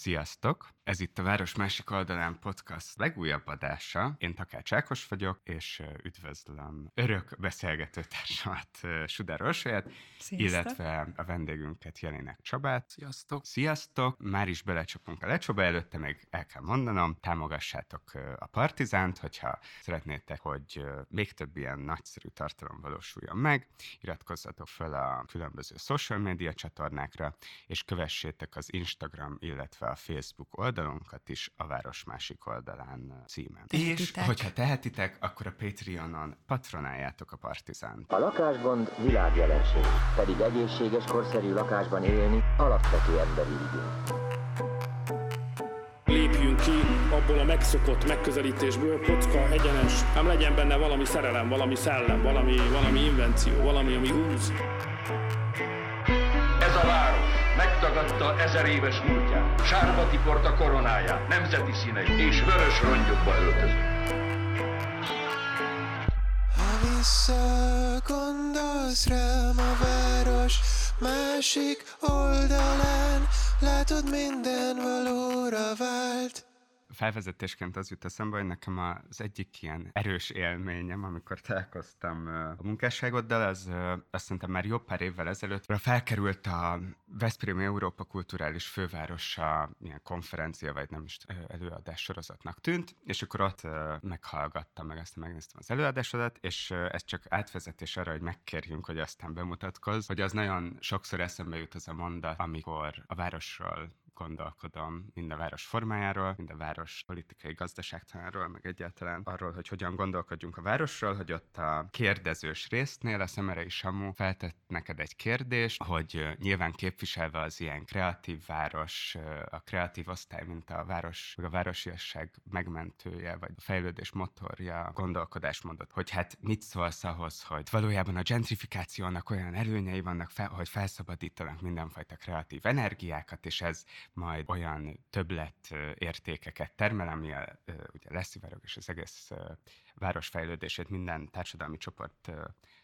Sziasztok! Ez itt a Város Másik Oldalán podcast legújabb adása. Én Takács Ákos vagyok, és üdvözlöm örök beszélgető társamat, Sudár Orsolyát, illetve a vendégünket Jelinek Csabát. Sziasztok! Sziasztok! Már is belecsapunk a lecsoba, előtte még el kell mondanom, támogassátok a Partizánt, hogyha szeretnétek, hogy még több ilyen nagyszerű tartalom valósuljon meg, iratkozzatok fel a különböző social media csatornákra, és kövessétek az Instagram, illetve a Facebook oldalunkat is a Város másik oldalán címen. Tehetitek. És hogyha tehetitek, akkor a Patreonon patronáljátok a Partizánt. A lakásgond világjelenség, pedig egészséges, korszerű lakásban élni alapvető emberi igény. Lépjünk ki abból a megszokott megközelítésből, kocka, egyenes, ám legyen benne valami szerelem, valami szellem, valami, valami invenció, valami, ami húz. Ez a város megtagadta ezer éves múltját, sárba tiporta koronáját, nemzeti színeit és vörös rongyokba öltözött. Ha visszagondolsz rám a város másik oldalán, látod minden valóra vált. Felvezetésként az jut eszembe, hogy nekem az egyik ilyen erős élményem, amikor találkoztam a munkásságoddal, az azt szerintem már jobb pár évvel ezelőtt felkerült a Veszprém Európa Kulturális Fővárosa ilyen konferencia, vagy nem is előadás sorozatnak tűnt, és akkor ott meghallgattam, meg aztán megnéztem az előadásodat, és ez csak átvezetés arra, hogy megkérjünk, hogy aztán bemutatkozz, hogy az nagyon sokszor eszembe jut az a mondat, amikor a városról gondolkodom, mind a város formájáról, mind a város politikai gazdaságtanáról, meg egyáltalán arról, hogy hogyan gondolkodjunk a városról, hogy ott a kérdezős résznél a Szemerei Samu feltett neked egy kérdést, hogy nyilván képviselve az ilyen kreatív város, a kreatív osztály, mint a város, a városiasság megmentője, vagy a fejlődés motorja, gondolkodásmódot, hogy hát mit szólsz ahhoz, hogy valójában a gentrifikációnak olyan előnyei vannak, fel, hogy felszabadítanak mindenfajta kreatív energiákat, és ez majd olyan többlet értékeket termel, ami a, ugye leszivárog és az egész város fejlődését minden társadalmi csoport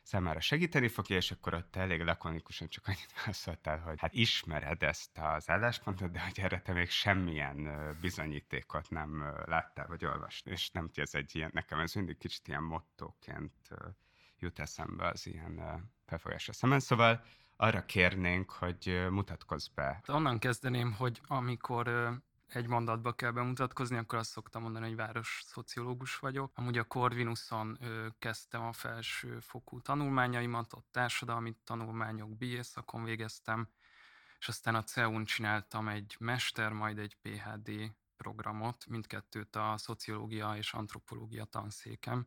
számára segíteni fogja, és akkor ott elég lakonikusan csak annyit válaszoltál, hogy hát ismered ezt az álláspontot, de hogy erre te még semmilyen bizonyítékot nem láttál, vagy olvastál, és nem tudja, ez egy ilyen, nekem ez mindig kicsit ilyen mottóként jut eszembe az ilyen felfogásra szemben. Szóval arra kérnénk, hogy mutatkozz be. Onnan kezdeném, hogy amikor egy mondatba kell bemutatkozni, akkor azt szoktam mondani, hogy város szociológus vagyok. Amúgy a Corvinuson kezdtem a felső fokú tanulmányaimat, ott társadalmi tanulmányok, BA szakon végeztem, és aztán a CEU-n csináltam egy mester, majd egy PhD programot, mindkettőt a szociológia és antropológia tanszékem,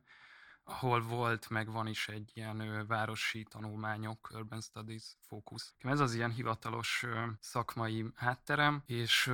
ahol volt, meg van is egy ilyen városi tanulmányok, Urban Studies fókusz. Ez az ilyen hivatalos szakmai hátterem, és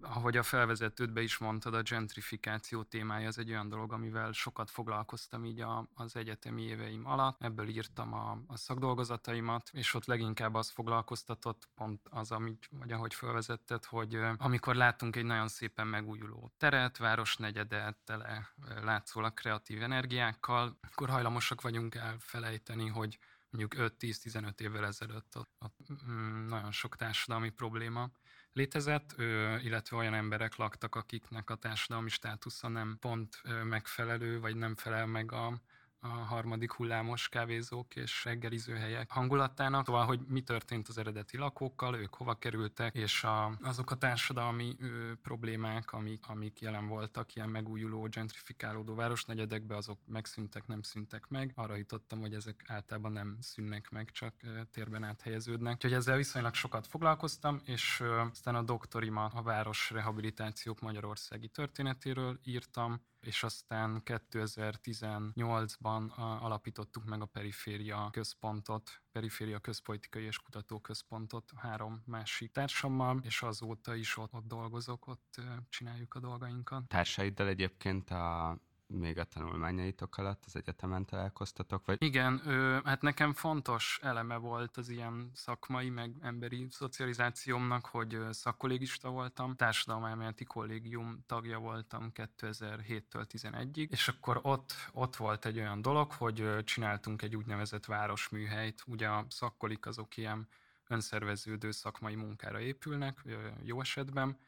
ahogy a felvezetődbe is mondtad, a gentrifikáció témája az egy olyan dolog, amivel sokat foglalkoztam így a, az egyetemi éveim alatt. Ebből írtam a, a szakdolgozataimat, és ott leginkább az foglalkoztatott, pont az, amit, vagy ahogy felvezetted, hogy amikor látunk egy nagyon szépen megújuló teret, városnegyedet, tele látszólag kreatív energiákkal, akkor hajlamosak vagyunk elfelejteni, hogy mondjuk 5-10-15 évvel ezelőtt ott, ott mm, nagyon sok társadalmi probléma létezett, illetve olyan emberek laktak, akiknek a társadalmi státusza nem pont megfelelő, vagy nem felel meg a, a harmadik hullámos kávézók és reggelizőhelyek hangulatának. Szóval, hogy mi történt az eredeti lakókkal, ők hova kerültek, és a, azok a társadalmi ö, problémák, amik, amik jelen voltak ilyen megújuló, gentrifikálódó városnegyedekbe, azok megszűntek, nem szűntek meg. Arra jutottam, hogy ezek általában nem szűnnek meg, csak ö, térben áthelyeződnek. Úgyhogy ezzel viszonylag sokat foglalkoztam, és ö, aztán a doktorimat a város rehabilitációk magyarországi történetéről írtam, és aztán 2018-ban a- alapítottuk meg a Periféria Központot, Periféria Közpolitikai és Kutatóközpontot három másik társammal, és azóta is ott, ott dolgozok, ott csináljuk a dolgainkat. Társaiddal egyébként a még a tanulmányaitok alatt az egyetemen találkoztatok, vagy? Igen, ö, hát nekem fontos eleme volt az ilyen szakmai, meg emberi szocializációmnak, hogy szakkollégista voltam, társadalmelméleti kollégium tagja voltam 2007-től 11-ig, és akkor ott, ott volt egy olyan dolog, hogy csináltunk egy úgynevezett városműhelyt, ugye a szakkolik azok ilyen önszerveződő szakmai munkára épülnek, jó esetben,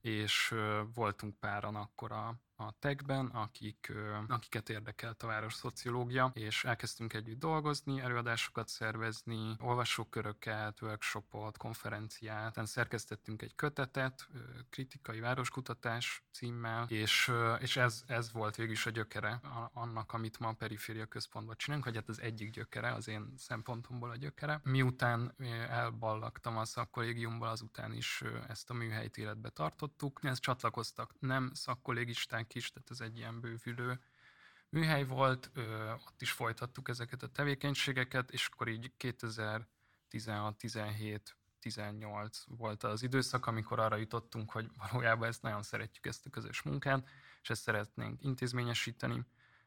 és voltunk páran akkor a, a techben, akik, akiket érdekelt a város szociológia, és elkezdtünk együtt dolgozni, előadásokat szervezni, olvasóköröket, workshopot, konferenciát, szerkesztettünk egy kötetet, kritikai városkutatás címmel, és, és ez, ez volt végül is a gyökere annak, amit ma a periféria központban csinálunk, vagy hát az egyik gyökere, az én szempontomból a gyökere. Miután elballagtam a szakkollégiumból, azután is ezt a műhelyt életbe tartottuk. Ezt csatlakoztak nem szakkollégisták is, tehát ez egy ilyen bővülő műhely volt, ott is folytattuk ezeket a tevékenységeket, és akkor így 2016, 17, 18 volt az időszak, amikor arra jutottunk, hogy valójában ezt nagyon szeretjük, ezt a közös munkát, és ezt szeretnénk intézményesíteni,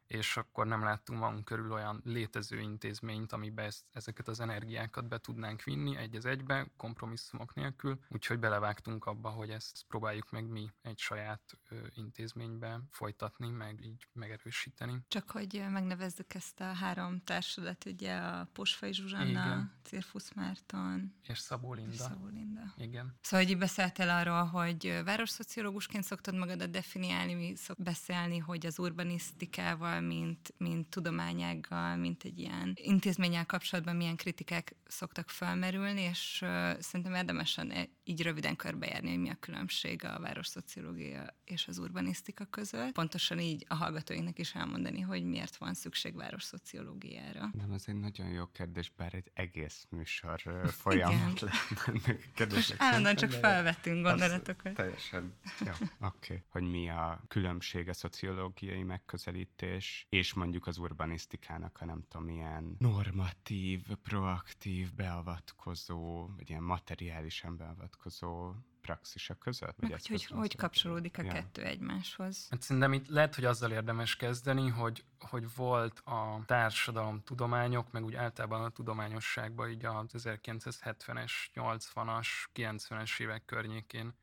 és akkor nem láttunk magunk körül olyan létező intézményt, amiben ezt, ezeket az energiákat be tudnánk vinni egy az egybe, kompromisszumok nélkül, úgyhogy belevágtunk abba, hogy ezt próbáljuk meg mi egy saját intézménybe folytatni, meg így megerősíteni. Csak hogy megnevezzük ezt a három társadat, ugye a Posfai Zsuzsanna. Cirfusz Márton És Szabó és Linda. Szabó Linda. Igen. Szóval, hogy beszéltél arról, hogy városszociológusként szoktad magadat definiálni, mi szok beszélni, hogy az urbanisztikával, mint, mint tudományággal, mint egy ilyen intézménnyel kapcsolatban milyen kritikák szoktak felmerülni, és ö, szerintem érdemesen e- így röviden körbejárni, hogy mi a különbség a városszociológia és az urbanisztika között. Pontosan így a hallgatóinknak is elmondani, hogy miért van szükség városszociológiára. Nem, ez egy nagyon jó kérdés, bár egy egész műsor folyamat lenne Most állandóan csak felvettünk gondolatokat. Teljesen. Jó, oké. Okay. Hogy mi a különbség a szociológiai megközelítés és mondjuk az urbanisztikának a nem tudom, ilyen normatív, proaktív, beavatkozó, vagy ilyen materiálisan beavatkozó praxisa között? Meg hogy, hogy, hogy kapcsolódik a Ja. kettő egymáshoz. Hát szerintem itt lehet, hogy azzal érdemes kezdeni, hogy, hogy volt a társadalom tudományok, meg úgy általában a tudományosságban így az 1970-es, 80-as, 90-es évek környékén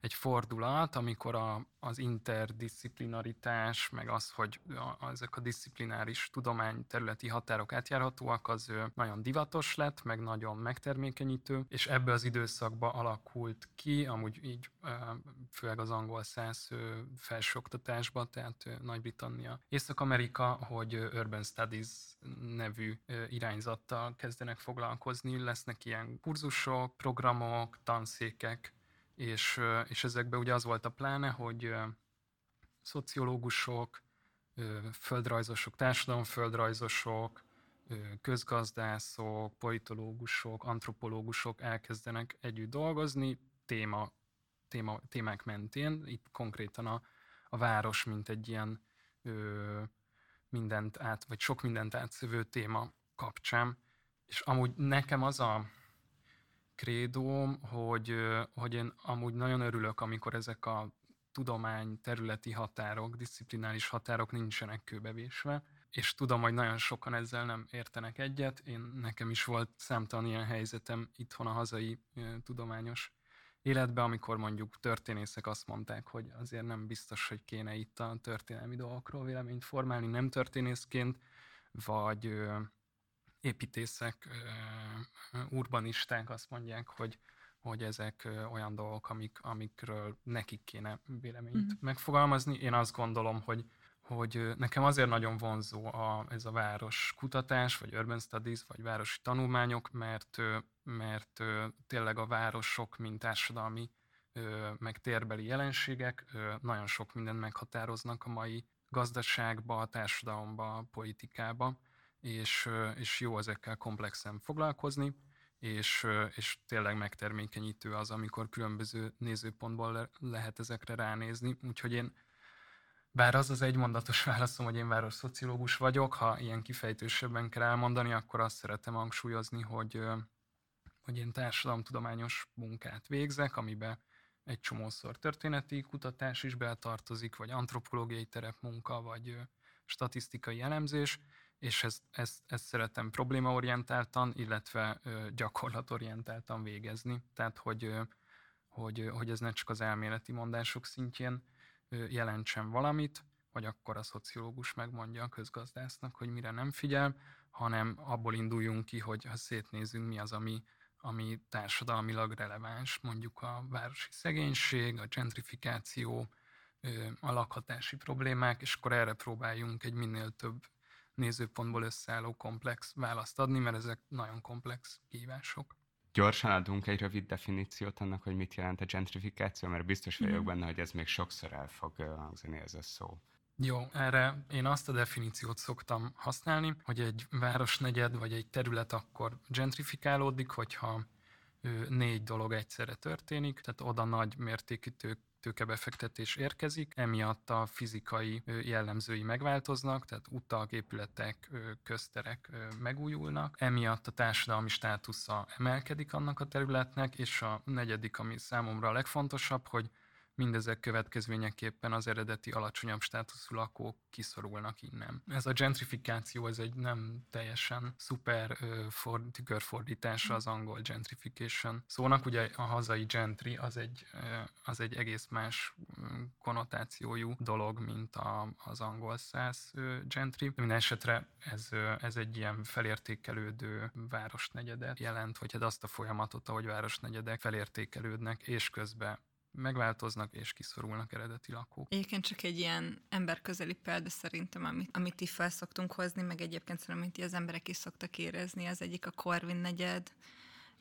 egy fordulat, amikor a, az interdisziplinaritás, meg az, hogy a, ezek a disziplináris tudományterületi határok átjárhatóak, az nagyon divatos lett, meg nagyon megtermékenyítő, és ebbe az időszakba alakult ki, amúgy így főleg az angol száz ö, felsőoktatásban, tehát Nagy-Britannia, Észak-Amerika, hogy Urban Studies nevű irányzattal kezdenek foglalkozni, lesznek ilyen kurzusok, programok, tanszékek, és, és ezekben ugye az volt a pláne, hogy szociológusok, földrajzosok, társadalomföldrajzosok, közgazdászok, politológusok, antropológusok elkezdenek együtt dolgozni téma, téma, témák mentén. Itt konkrétan a, a város, mint egy ilyen ö, mindent át, vagy sok mindent átszövő téma kapcsán. És amúgy nekem az a krédóm, hogy, hogy én amúgy nagyon örülök, amikor ezek a tudomány területi határok, disziplinális határok nincsenek kőbevésve, és tudom, hogy nagyon sokan ezzel nem értenek egyet. Én nekem is volt számtalan ilyen helyzetem itthon a hazai tudományos életben, amikor mondjuk történészek azt mondták, hogy azért nem biztos, hogy kéne itt a történelmi dolgokról véleményt formálni, nem történészként, vagy építészek, urbanisták azt mondják, hogy hogy ezek olyan dolgok, amik, amikről nekik kéne véleményt mm. megfogalmazni. Én azt gondolom, hogy hogy nekem azért nagyon vonzó a, ez a város kutatás, vagy urban studies, vagy városi tanulmányok, mert, mert tényleg a városok, mint társadalmi, meg térbeli jelenségek nagyon sok mindent meghatároznak a mai gazdaságba, társadalomba, politikába, és, és jó ezekkel komplexen foglalkozni, és, és tényleg megtermékenyítő az, amikor különböző nézőpontból le, lehet ezekre ránézni. Úgyhogy én bár az az egymondatos válaszom, hogy én városszociológus vagyok, ha ilyen kifejtősebben kell elmondani, akkor azt szeretem hangsúlyozni, hogy, hogy én társadalomtudományos munkát végzek, amiben egy csomószor történeti kutatás is beletartozik, vagy antropológiai terepmunka, vagy statisztikai elemzés, és ezt, ezt, ezt szeretem problémaorientáltan, illetve gyakorlatorientáltan végezni. Tehát, hogy, hogy, hogy ez ne csak az elméleti mondások szintjén jelentsen valamit, vagy akkor a szociológus megmondja a közgazdásznak, hogy mire nem figyel, hanem abból induljunk ki, hogy ha szétnézünk, mi az, ami, ami társadalmilag releváns, mondjuk a városi szegénység, a gentrifikáció, a lakhatási problémák, és akkor erre próbáljunk egy minél több nézőpontból összeálló komplex választ adni, mert ezek nagyon komplex kihívások. Gyorsan adunk egy rövid definíciót annak, hogy mit jelent a gentrifikáció, mert biztos vagyok Mhm. benne, hogy ez még sokszor el fog hangzani ez a szó. Jó, erre én azt a definíciót szoktam használni, hogy egy városnegyed vagy egy terület akkor gentrifikálódik, hogyha négy dolog egyszerre történik, tehát oda nagy mértékű tő, tőkebefektetés érkezik, emiatt a fizikai jellemzői megváltoznak, tehát utak, épületek, közterek megújulnak, emiatt a társadalmi státusza emelkedik annak a területnek, és a negyedik, ami számomra a legfontosabb, hogy mindezek következményeképpen az eredeti alacsonyabb státuszú lakók kiszorulnak innen. Ez a gentrifikáció, ez egy nem teljesen szuper for, tükörfordítása az angol gentrification szónak. Ugye a hazai gentry az egy, az egy egész más konnotációjú dolog, mint a, az angol száz gentry. De Minden esetre ez, ez egy ilyen felértékelődő városnegyedet jelent, vagy hát azt a folyamatot, ahogy városnegyedek felértékelődnek, és közben megváltoznak és kiszorulnak eredeti lakók. Egyébként csak egy ilyen emberközeli példa szerintem, amit, amit így fel szoktunk hozni, meg egyébként szerintem, amit az emberek is szoktak érezni, az egyik a Corvin negyed,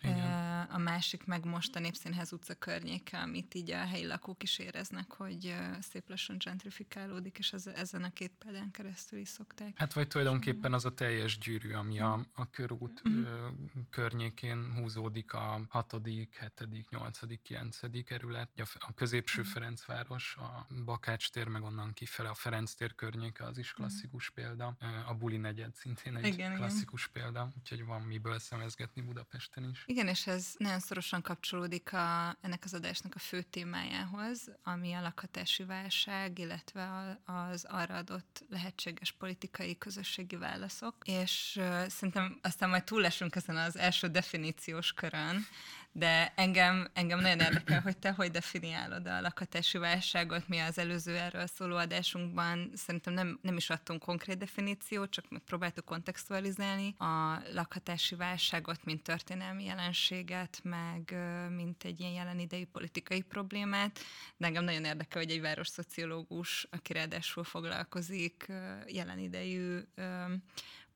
Igen. A másik meg most a Népszínház utca környéke, amit így a helyi lakók is éreznek, hogy szép lassan gentrifikálódik, és ez, ezen a két példán keresztül is szokták. Hát vagy tulajdonképpen az a teljes gyűrű, ami a, a körút ö, környékén húzódik a 6., 7., 8., 9. kerület, a, középső Ferencváros, a Bakács tér, meg onnan kifele a Ferenc tér környéke, az is klasszikus példa. Ö, A Buli negyed szintén egy Igen, igen. klasszikus példa, úgyhogy van miből szemezgetni Budapesten is. Igen, és ez nagyon szorosan kapcsolódik a, ennek az adásnak a fő témájához, ami a lakhatási válság, illetve az arra adott lehetséges politikai közösségi válaszok. És uh, szerintem aztán majd túlesünk ezen az első definíciós körön, de engem, engem nagyon érdekel, hogy te hogy definiálod a lakhatási válságot. Mi az előző erről szóló adásunkban szerintem nem, nem is adtunk konkrét definíciót, csak megpróbáltuk kontextualizálni a lakhatási válságot, mint történelmi jelenséget, meg mint egy ilyen jelen idei politikai problémát. De engem nagyon érdekel, hogy egy városszociológus, aki ráadásul foglalkozik jelen idejű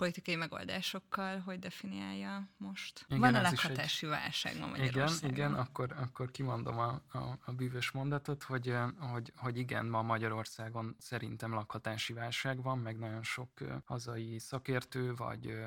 politikai megoldásokkal, hogy definiálja most. Igen, Van a is egy- lakhatási válság ma Igen, Magyarországon. igen, akkor, akkor kimondom a, a, a bűvös mondatot, hogy, hogy, hogy igen, ma Magyarországon szerintem lakhatási válság van, meg nagyon sok hazai szakértő, vagy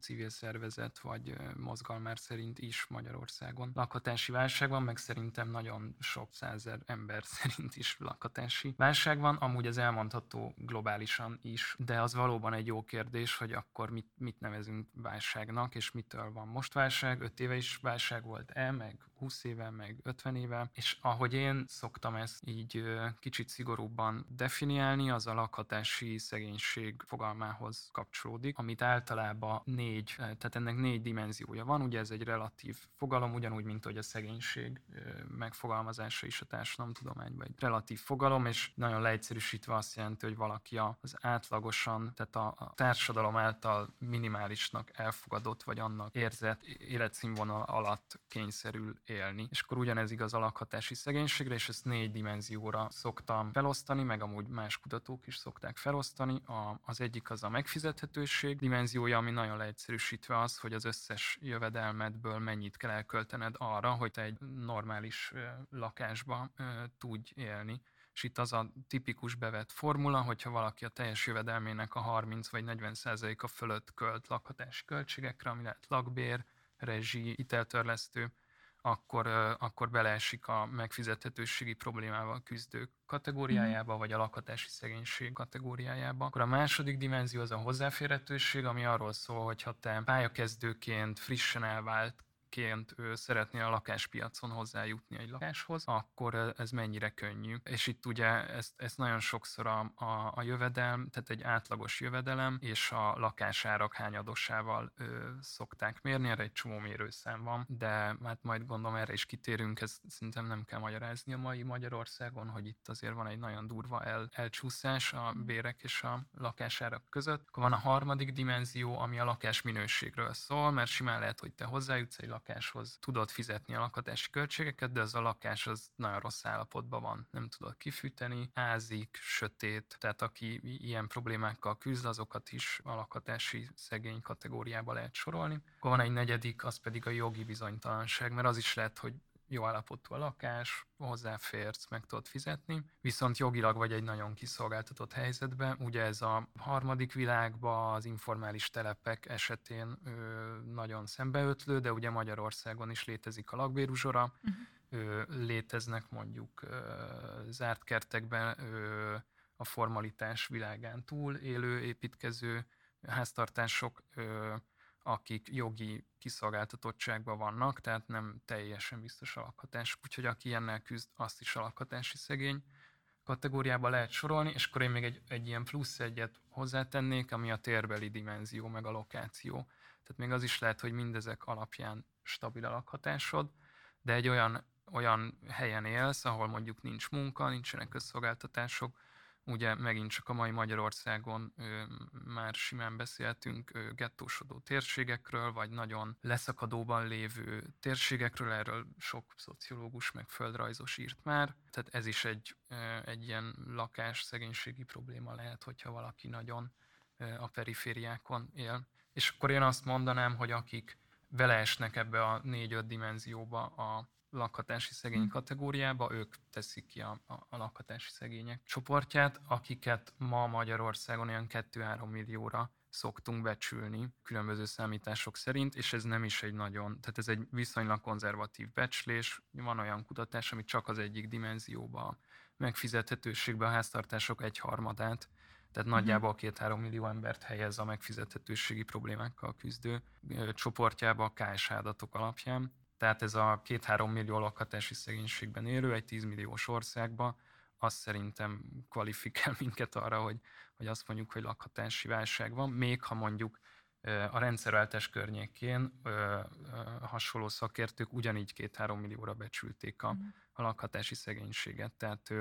civil szervezet, vagy mozgalmár szerint is Magyarországon lakhatási válság van, meg szerintem nagyon sok százer ember szerint is lakhatási válság van, amúgy ez elmondható globálisan is, de az valóban egy jó kérdés, hogy akkor mit, mit nevezünk válságnak, és mitől van most válság, 5 éve is válság volt-e, meg 20 éve, meg 50 éve, és ahogy én szoktam ezt így kicsit szigorúbban definiálni, az a lakhatási szegénység fogalmához kapcsolódik, amit általában négy, eh, tehát ennek négy dimenziója van, ugye ez egy relatív fogalom, ugyanúgy, mint hogy a szegénység megfogalmazása is a társadalomtudományban egy relatív fogalom, és nagyon leegyszerűsítve azt jelenti, hogy valaki az átlagosan, tehát a társadalom által minimálisnak elfogadott, vagy annak érzett életszínvonal alatt kényszerül élni. És akkor ugyanez igaz a lakhatási szegénységre, és ezt négy dimenzióra szoktam felosztani, meg amúgy más kutatók is szokták felosztani. A, az egyik az a megfizethetőség dimenziója, ami nagyon leegyszerűsítve az, hogy az összes jövedelmedből mennyit kell elköltened arra, hogy te egy normális lakásba tudj élni. És itt az a tipikus bevett formula, hogyha valaki a teljes jövedelmének a 30 vagy 40 százaléka fölött költ lakhatási költségekre, ami lehet lakbér, rezsi, hiteltörlesztő, akkor, akkor beleesik a megfizethetőségi problémával küzdők kategóriájába, vagy a lakhatási szegénység kategóriájába. Akkor a második dimenzió az a hozzáférhetőség, ami arról szól, hogy ha te pályakezdőként, frissen elvált ként ő szeretné a lakáspiacon hozzájutni egy lakáshoz, akkor ez mennyire könnyű. És itt ugye ezt, ezt nagyon sokszor a, a, a jövedelm, tehát egy átlagos jövedelem és a lakásárak hányadosával ö, szokták mérni, erre egy csomó mérőszám van, de hát majd gondolom erre is kitérünk, ezt szerintem nem kell magyarázni a mai Magyarországon, hogy itt azért van egy nagyon durva el, elcsúszás a bérek és a lakásárak között. Akkor van a harmadik dimenzió, ami a lakás minőségről szól, mert simán lehet, hogy te hozzájutsz egy lakáshoz tudod fizetni a lakatási költségeket, de az a lakás az nagyon rossz állapotban van. Nem tudod kifűteni, ázik, sötét, tehát aki ilyen problémákkal küzd, azokat is a lakatási szegény kategóriába lehet sorolni. Akkor van egy negyedik, az pedig a jogi bizonytalanság, mert az is lehet, hogy jó állapotú a lakás, hozzáférsz, meg tudod fizetni, viszont jogilag vagy egy nagyon kiszolgáltatott helyzetben. Ugye ez a harmadik világban az informális telepek esetén ö, nagyon szembeötlő, de ugye Magyarországon is létezik a lakbéruzsora, uh-huh. ö, léteznek mondjuk ö, zárt kertekben ö, a formalitás világán túl élő építkező háztartások, ö, akik jogi kiszolgáltatottságban vannak, tehát nem teljesen biztos a lakhatás. Úgyhogy aki ilyennel küzd, azt is a lakhatási szegény kategóriába lehet sorolni, és akkor én még egy, egy ilyen plusz egyet hozzátennék, ami a térbeli dimenzió, meg a lokáció. Tehát még az is lehet, hogy mindezek alapján stabil a lakhatásod, de egy olyan, olyan helyen élsz, ahol mondjuk nincs munka, nincsenek közszolgáltatások, Ugye megint csak a mai Magyarországon ö, már simán beszéltünk ö, gettósodó térségekről, vagy nagyon leszakadóban lévő térségekről, erről sok szociológus meg földrajzos írt már. Tehát ez is egy, ö, egy ilyen lakás szegénységi probléma lehet, hogyha valaki nagyon ö, a perifériákon él. És akkor én azt mondanám, hogy akik beleesnek ebbe a négy-öt dimenzióba a lakhatási szegény hm. kategóriába, ők teszik ki a, a, a lakhatási szegények csoportját, akiket ma Magyarországon olyan 2-3 millióra szoktunk becsülni különböző számítások szerint, és ez nem is egy nagyon, tehát ez egy viszonylag konzervatív becslés. Van olyan kutatás, ami csak az egyik dimenzióba, megfizethetőségbe a háztartások egy harmadát, tehát mhm. nagyjából két-három millió embert helyez a megfizethetőségi problémákkal küzdő csoportjába a KSH adatok alapján. Tehát ez a két-három millió lakhatási szegénységben élő, egy 10 milliós országban, azt szerintem kvalifikál minket arra, hogy, hogy azt mondjuk, hogy lakhatási válság van, még ha mondjuk a rendszerváltás környékén hasonló szakértők ugyanígy két-három millióra becsülték a, mhm. a lakhatási szegénységet. Tehát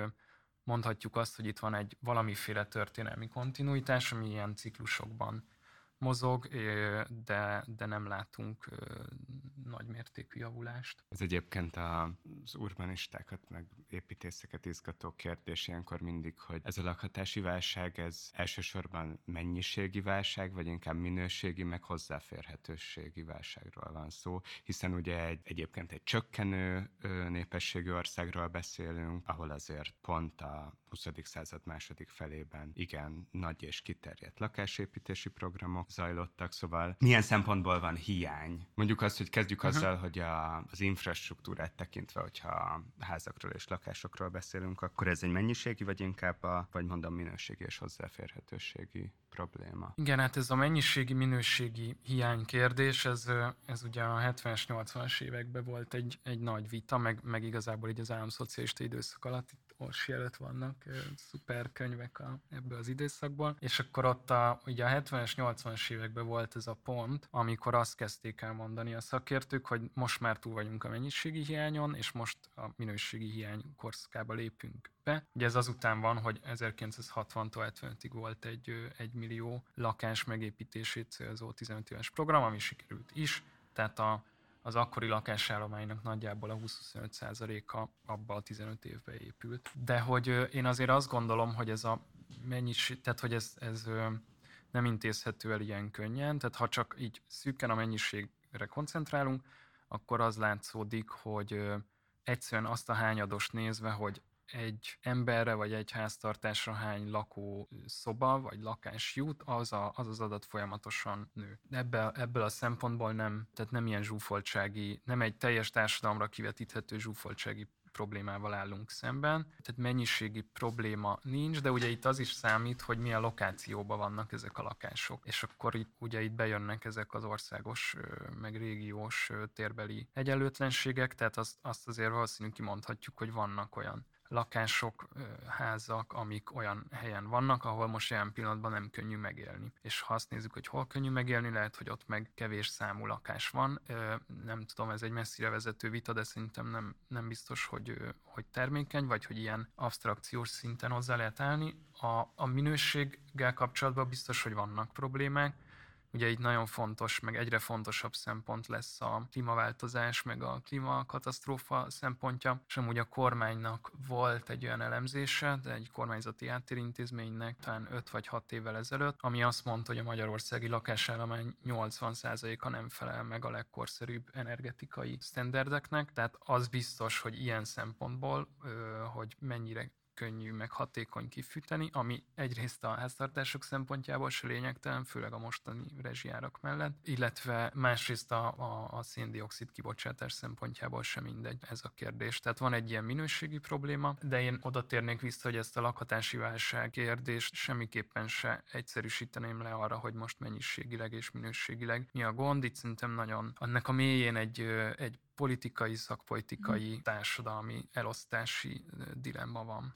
mondhatjuk azt, hogy itt van egy valamiféle történelmi kontinuitás, ami ilyen ciklusokban mozog, de, de nem látunk nagy mértékű javulást. Ez egyébként az urbanistákat, meg építészeket izgató kérdés ilyenkor mindig, hogy ez a lakhatási válság, ez elsősorban mennyiségi válság, vagy inkább minőségi, meg hozzáférhetőségi válságról van szó, hiszen ugye egy, egyébként egy csökkenő népességű országról beszélünk, ahol azért pont a 20. század második felében igen nagy és kiterjedt lakásépítési programok zajlottak, szóval milyen szempontból van hiány? Mondjuk azt, hogy kezdjük uh-huh. azzal, hogy a, az infrastruktúrát tekintve, hogyha házakról és lakásokról beszélünk, akkor ez egy mennyiségi, vagy inkább a, vagy mondom, minőségi és hozzáférhetőségi probléma. Igen, hát ez a mennyiségi, minőségi hiány kérdés, ez, ez ugye a 70-es, 80-as években volt egy, egy nagy vita, meg, meg igazából így az államszocialista időszak alatt itt Orsi előtt vannak szuper könyvek a, ebből az időszakból, és akkor ott a, ugye a 70-es, 80-as években volt ez a pont, amikor azt kezdték el mondani a szakértők, hogy most már túl vagyunk a mennyiségi hiányon, és most a minőségi hiány korszakába lépünk be. Ugye ez azután van, hogy 1960-tól 75-ig volt egy, egy millió lakás megépítését célzó 15 éves program, ami sikerült is, tehát a az akkori lakásállománynak nagyjából a 20-25%-a abban a 15 évben épült. De hogy én azért azt gondolom, hogy ez a mennyiség, tehát hogy ez, ez nem intézhető el ilyen könnyen, tehát ha csak így szűken a mennyiségre koncentrálunk, akkor az látszódik, hogy egyszerűen azt a hányados nézve, hogy egy emberre vagy egy háztartásra hány lakó szoba vagy lakás jut, az a, az, az adat folyamatosan nő. Ebbe, ebből a szempontból nem, tehát nem ilyen zsúfoltsági, nem egy teljes társadalomra kivetíthető zsúfoltsági problémával állunk szemben. Tehát mennyiségi probléma nincs, de ugye itt az is számít, hogy milyen lokációban vannak ezek a lakások. És akkor itt, ugye itt bejönnek ezek az országos, meg régiós térbeli egyenlőtlenségek, tehát azt, azt azért valószínűleg kimondhatjuk, hogy vannak olyan lakások, házak, amik olyan helyen vannak, ahol most jelen pillanatban nem könnyű megélni. És ha azt nézzük, hogy hol könnyű megélni, lehet, hogy ott meg kevés számú lakás van. Nem tudom, ez egy messzire vezető vita, de szerintem nem, nem biztos, hogy, hogy termékeny, vagy hogy ilyen abstrakciós szinten hozzá lehet állni. A, a minőséggel kapcsolatban biztos, hogy vannak problémák, Ugye itt nagyon fontos, meg egyre fontosabb szempont lesz a klímaváltozás, meg a klímakatasztrófa szempontja, és amúgy a kormánynak volt egy olyan elemzése, de egy kormányzati áttérintézménynek talán 5 vagy 6 évvel ezelőtt, ami azt mondta, hogy a magyarországi lakásállomány 80%-a nem felel meg a legkorszerűbb energetikai sztenderdeknek, tehát az biztos, hogy ilyen szempontból, hogy mennyire könnyű, meg hatékony kifűteni, ami egyrészt a háztartások szempontjából se lényegtelen, főleg a mostani rezsijárak mellett, illetve másrészt a, a, a széndiokszid kibocsátás szempontjából sem mindegy ez a kérdés. Tehát van egy ilyen minőségi probléma, de én oda térnék vissza, hogy ezt a lakhatási válság kérdést semmiképpen se egyszerűsíteném le arra, hogy most mennyiségileg és minőségileg mi a gond. Itt szerintem nagyon annak a mélyén egy, egy politikai, szakpolitikai, társadalmi elosztási dilemma van.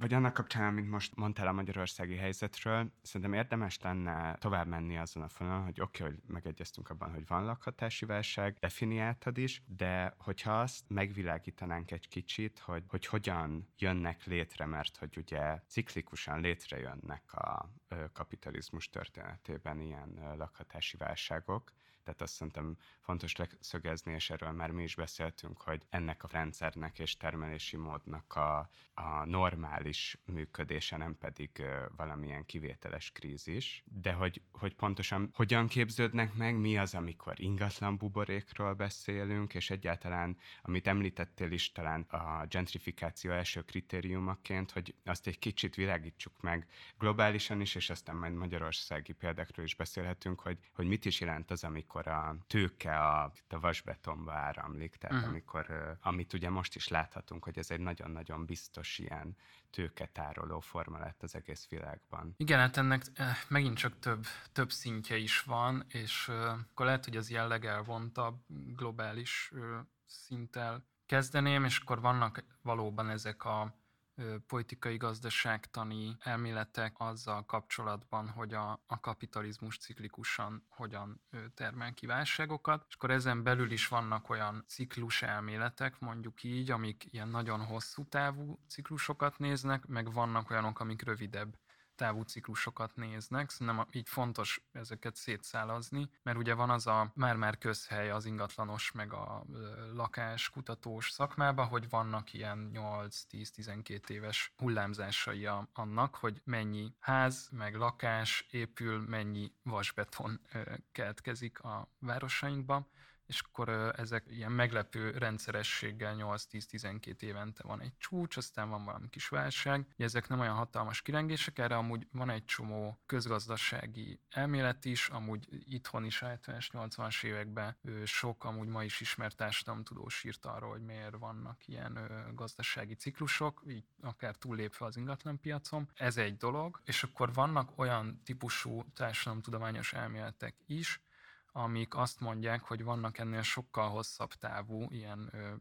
Vagy annak kapcsán, amit most mondtál a magyarországi helyzetről, szerintem érdemes lenne tovább menni azon a fonalon, hogy oké, okay, hogy megegyeztünk abban, hogy van lakhatási válság, definiáltad is, de hogyha azt megvilágítanánk egy kicsit, hogy, hogy hogyan jönnek létre, mert hogy ugye ciklikusan létrejönnek a kapitalizmus történetében ilyen lakhatási válságok, tehát azt szerintem fontos leszögezni, és erről már mi is beszéltünk, hogy ennek a rendszernek és termelési módnak a, a normális működése, nem pedig valamilyen kivételes krízis, de hogy, hogy pontosan hogyan képződnek meg, mi az, amikor ingatlan buborékról beszélünk, és egyáltalán, amit említettél is talán a gentrifikáció első kritériumaként, hogy azt egy kicsit világítsuk meg globálisan is, és aztán majd magyarországi példákról is beszélhetünk, hogy, hogy mit is jelent az, amikor a tőke a, a vasbetonba áramlik, tehát uh-huh. amikor, amit ugye most is láthatunk, hogy ez egy nagyon-nagyon biztos ilyen tőketároló forma lett az egész világban. Igen, hát ennek megint csak több, több szintje is van, és akkor lehet, hogy az jelleg elvontabb globális szinttel kezdeném, és akkor vannak valóban ezek a politikai gazdaságtani elméletek azzal kapcsolatban, hogy a, a kapitalizmus ciklikusan hogyan termel ki válságokat, és akkor ezen belül is vannak olyan ciklus elméletek, mondjuk így, amik ilyen nagyon hosszú távú ciklusokat néznek, meg vannak olyanok, amik rövidebb távú ciklusokat néznek, szerintem így fontos ezeket szétszálazni, mert ugye van az a már-már közhely az ingatlanos meg a lakás kutatós szakmában, hogy vannak ilyen 8-10-12 éves hullámzásai annak, hogy mennyi ház meg lakás épül, mennyi vasbeton keletkezik a városainkban, és akkor ezek ilyen meglepő rendszerességgel 8-10-12 évente van egy csúcs, aztán van valami kis válság. Ezek nem olyan hatalmas kirengések, erre amúgy van egy csomó közgazdasági elmélet is, amúgy itthon is a 70-es, 80-as években sok amúgy ma is ismert társadalomtudós írt arról, hogy miért vannak ilyen gazdasági ciklusok, így akár túllépve az ingatlanpiacon. Ez egy dolog, és akkor vannak olyan típusú társadalomtudományos elméletek is, amik azt mondják, hogy vannak ennél sokkal hosszabb távú, ilyen ö,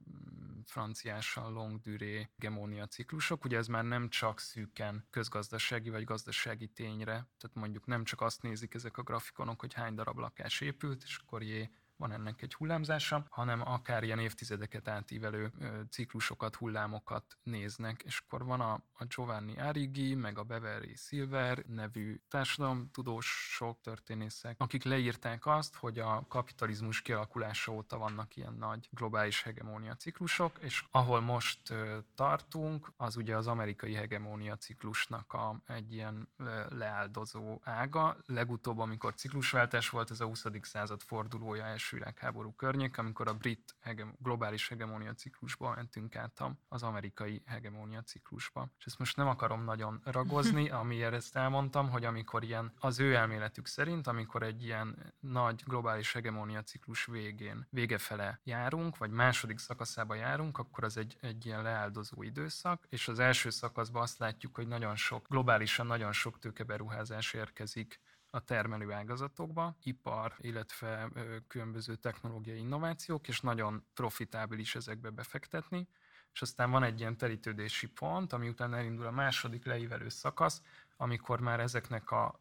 franciással long duré hegemónia ciklusok. Ugye ez már nem csak szűken közgazdasági vagy gazdasági tényre, tehát mondjuk nem csak azt nézik ezek a grafikonok, hogy hány darab lakás épült, és akkor jé, van ennek egy hullámzása, hanem akár ilyen évtizedeket átívelő ciklusokat, hullámokat néznek, és akkor van a, a Giovanni Arrighi, meg a Beverly Silver nevű társadalomtudósok, történészek, akik leírták azt, hogy a kapitalizmus kialakulása óta vannak ilyen nagy globális hegemónia ciklusok, és ahol most tartunk, az ugye az amerikai hegemónia ciklusnak a, egy ilyen leáldozó ága. Legutóbb, amikor ciklusváltás volt, ez a 20. század fordulója első első világháború környék, amikor a brit hege- globális hegemónia ciklusba mentünk át az amerikai hegemónia ciklusba. És ezt most nem akarom nagyon ragozni, amiért ezt elmondtam, hogy amikor ilyen az ő elméletük szerint, amikor egy ilyen nagy globális hegemónia ciklus végén, vége fele járunk, vagy második szakaszába járunk, akkor az egy, egy ilyen leáldozó időszak, és az első szakaszban azt látjuk, hogy nagyon sok, globálisan nagyon sok tőkeberuházás érkezik a termelő ágazatokba, ipar, illetve különböző technológiai innovációk, és nagyon profitábilis ezekbe befektetni, és aztán van egy ilyen terítődési pont, ami után elindul a második leívelő szakasz, amikor már ezeknek a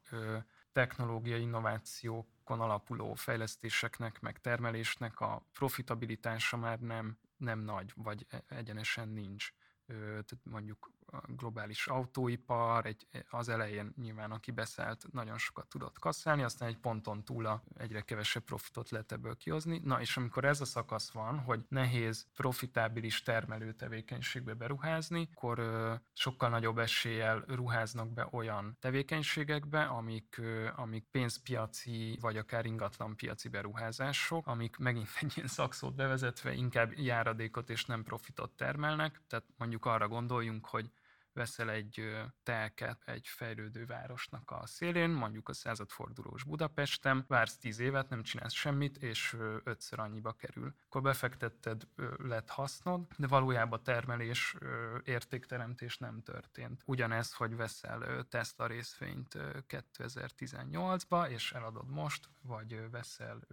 technológiai innovációkon alapuló fejlesztéseknek, meg termelésnek a profitabilitása már nem nem nagy, vagy e- egyenesen nincs. Tehát mondjuk globális autóipar, egy, az elején nyilván aki beszállt, nagyon sokat tudott kasszálni, aztán egy ponton túl a egyre kevesebb profitot lehet ebből kihozni. Na és amikor ez a szakasz van, hogy nehéz profitábilis termelő tevékenységbe beruházni, akkor ö, sokkal nagyobb eséllyel ruháznak be olyan tevékenységekbe, amik, ö, amik pénzpiaci vagy akár ingatlan piaci beruházások, amik megint egy ilyen szakszót bevezetve inkább járadékot és nem profitot termelnek. Tehát mondjuk arra gondoljunk, hogy veszel egy telket egy fejlődő városnak a szélén, mondjuk a századfordulós Budapesten, vársz tíz évet, nem csinálsz semmit, és ötször annyiba kerül. Akkor befektetted, lett hasznod, de valójában termelés, értékteremtés nem történt. Ugyanez, hogy veszel Tesla részvényt 2018-ba, és eladod most, vagy veszel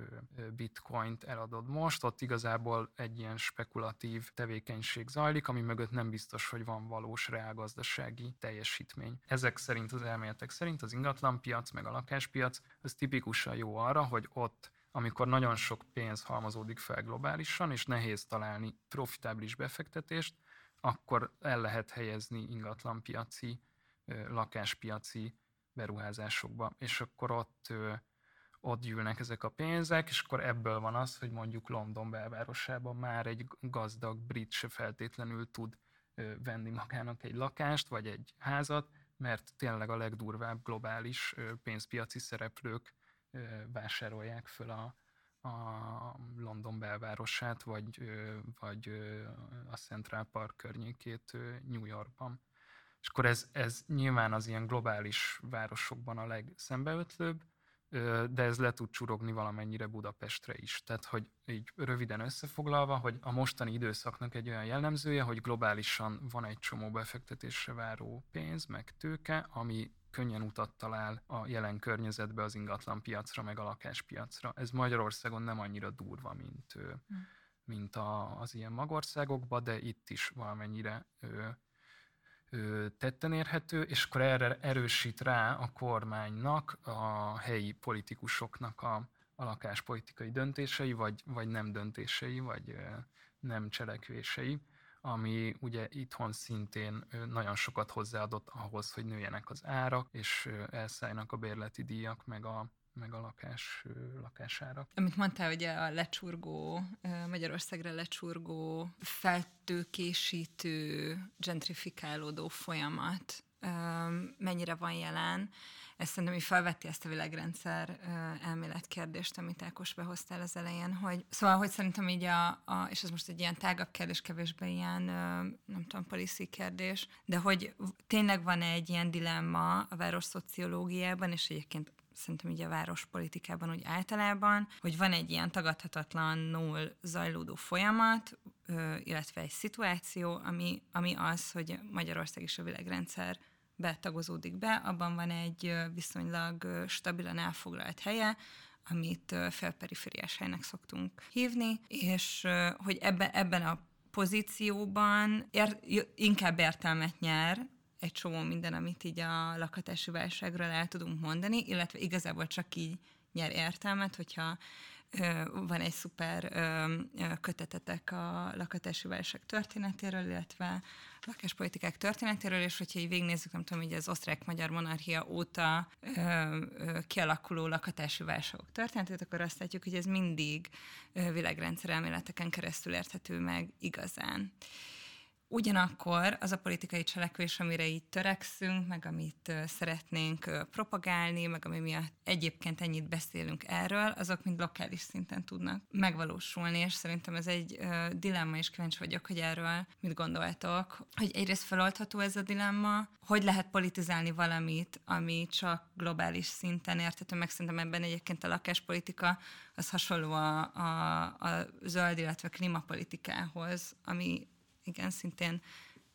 bitcoint, eladod most, ott igazából egy ilyen spekulatív tevékenység zajlik, ami mögött nem biztos, hogy van valós reálgazdaság gazdasági teljesítmény. Ezek szerint, az elméletek szerint az ingatlanpiac, meg a lakáspiac, az tipikusan jó arra, hogy ott amikor nagyon sok pénz halmozódik fel globálisan, és nehéz találni profitábilis befektetést, akkor el lehet helyezni ingatlanpiaci, lakáspiaci beruházásokba, és akkor ott ott gyűlnek ezek a pénzek, és akkor ebből van az, hogy mondjuk London belvárosában már egy gazdag brit se feltétlenül tud venni magának egy lakást, vagy egy házat, mert tényleg a legdurvább globális pénzpiaci szereplők vásárolják föl a, a London belvárosát, vagy, vagy a Central Park környékét New Yorkban. És akkor ez, ez nyilván az ilyen globális városokban a legszembeötlőbb, de ez le tud csurogni valamennyire Budapestre is. Tehát, hogy így röviden összefoglalva, hogy a mostani időszaknak egy olyan jellemzője, hogy globálisan van egy csomó befektetésre váró pénz, meg tőke, ami könnyen utat talál a jelen környezetbe az ingatlan piacra, meg a lakáspiacra. Ez Magyarországon nem annyira durva, mint, hm. mint a, az ilyen magországokban, de itt is valamennyire tetten érhető, és akkor erre erősít rá a kormánynak, a helyi politikusoknak a, a lakáspolitikai döntései, vagy, vagy nem döntései, vagy nem cselekvései, ami ugye itthon szintén nagyon sokat hozzáadott ahhoz, hogy nőjenek az árak, és elszálljanak a bérleti díjak, meg a, meg a lakás, lakására. Amit mondtál, hogy a lecsurgó, Magyarországra lecsurgó, feltőkésítő, gentrifikálódó folyamat mennyire van jelen. Ez szerintem így felvetti ezt a világrendszer elméletkérdést, amit Ákos behoztál az elején, hogy szóval, hogy szerintem így a, a és ez most egy ilyen tágabb kérdés, kevésbé ilyen, nem tudom, policy kérdés, de hogy tényleg van egy ilyen dilemma a város szociológiában, és egyébként szerintem így a várospolitikában úgy általában, hogy van egy ilyen tagadhatatlanul zajlódó folyamat, illetve egy szituáció, ami, ami az, hogy Magyarország és a világrendszer betagozódik be, abban van egy viszonylag stabilan elfoglalt helye, amit felperifériás helynek szoktunk hívni, és hogy ebbe, ebben a pozícióban ér, inkább értelmet nyer egy csomó minden, amit így a lakhatási válságról el tudunk mondani, illetve igazából csak így nyer értelmet, hogyha van egy szuper kötetetek a lakhatási válság történetéről, illetve lakáspolitikák történetéről, és hogyha így végignézzük, nem tudom, hogy az osztrák-magyar monarchia óta kialakuló lakhatási válságok történetét, akkor azt látjuk, hogy ez mindig világrendszer elméleteken keresztül érthető meg igazán. Ugyanakkor az a politikai cselekvés, amire így törekszünk, meg amit szeretnénk propagálni, meg ami miatt egyébként ennyit beszélünk erről, azok mind lokális szinten tudnak megvalósulni, és szerintem ez egy dilemma, és kíváncsi vagyok, hogy erről mit gondoltok, hogy egyrészt feloldható ez a dilemma, hogy lehet politizálni valamit, ami csak globális szinten érthető, meg szerintem ebben egyébként a lakáspolitika az hasonló a, a, a zöld, illetve klímapolitikához, ami igen, szintén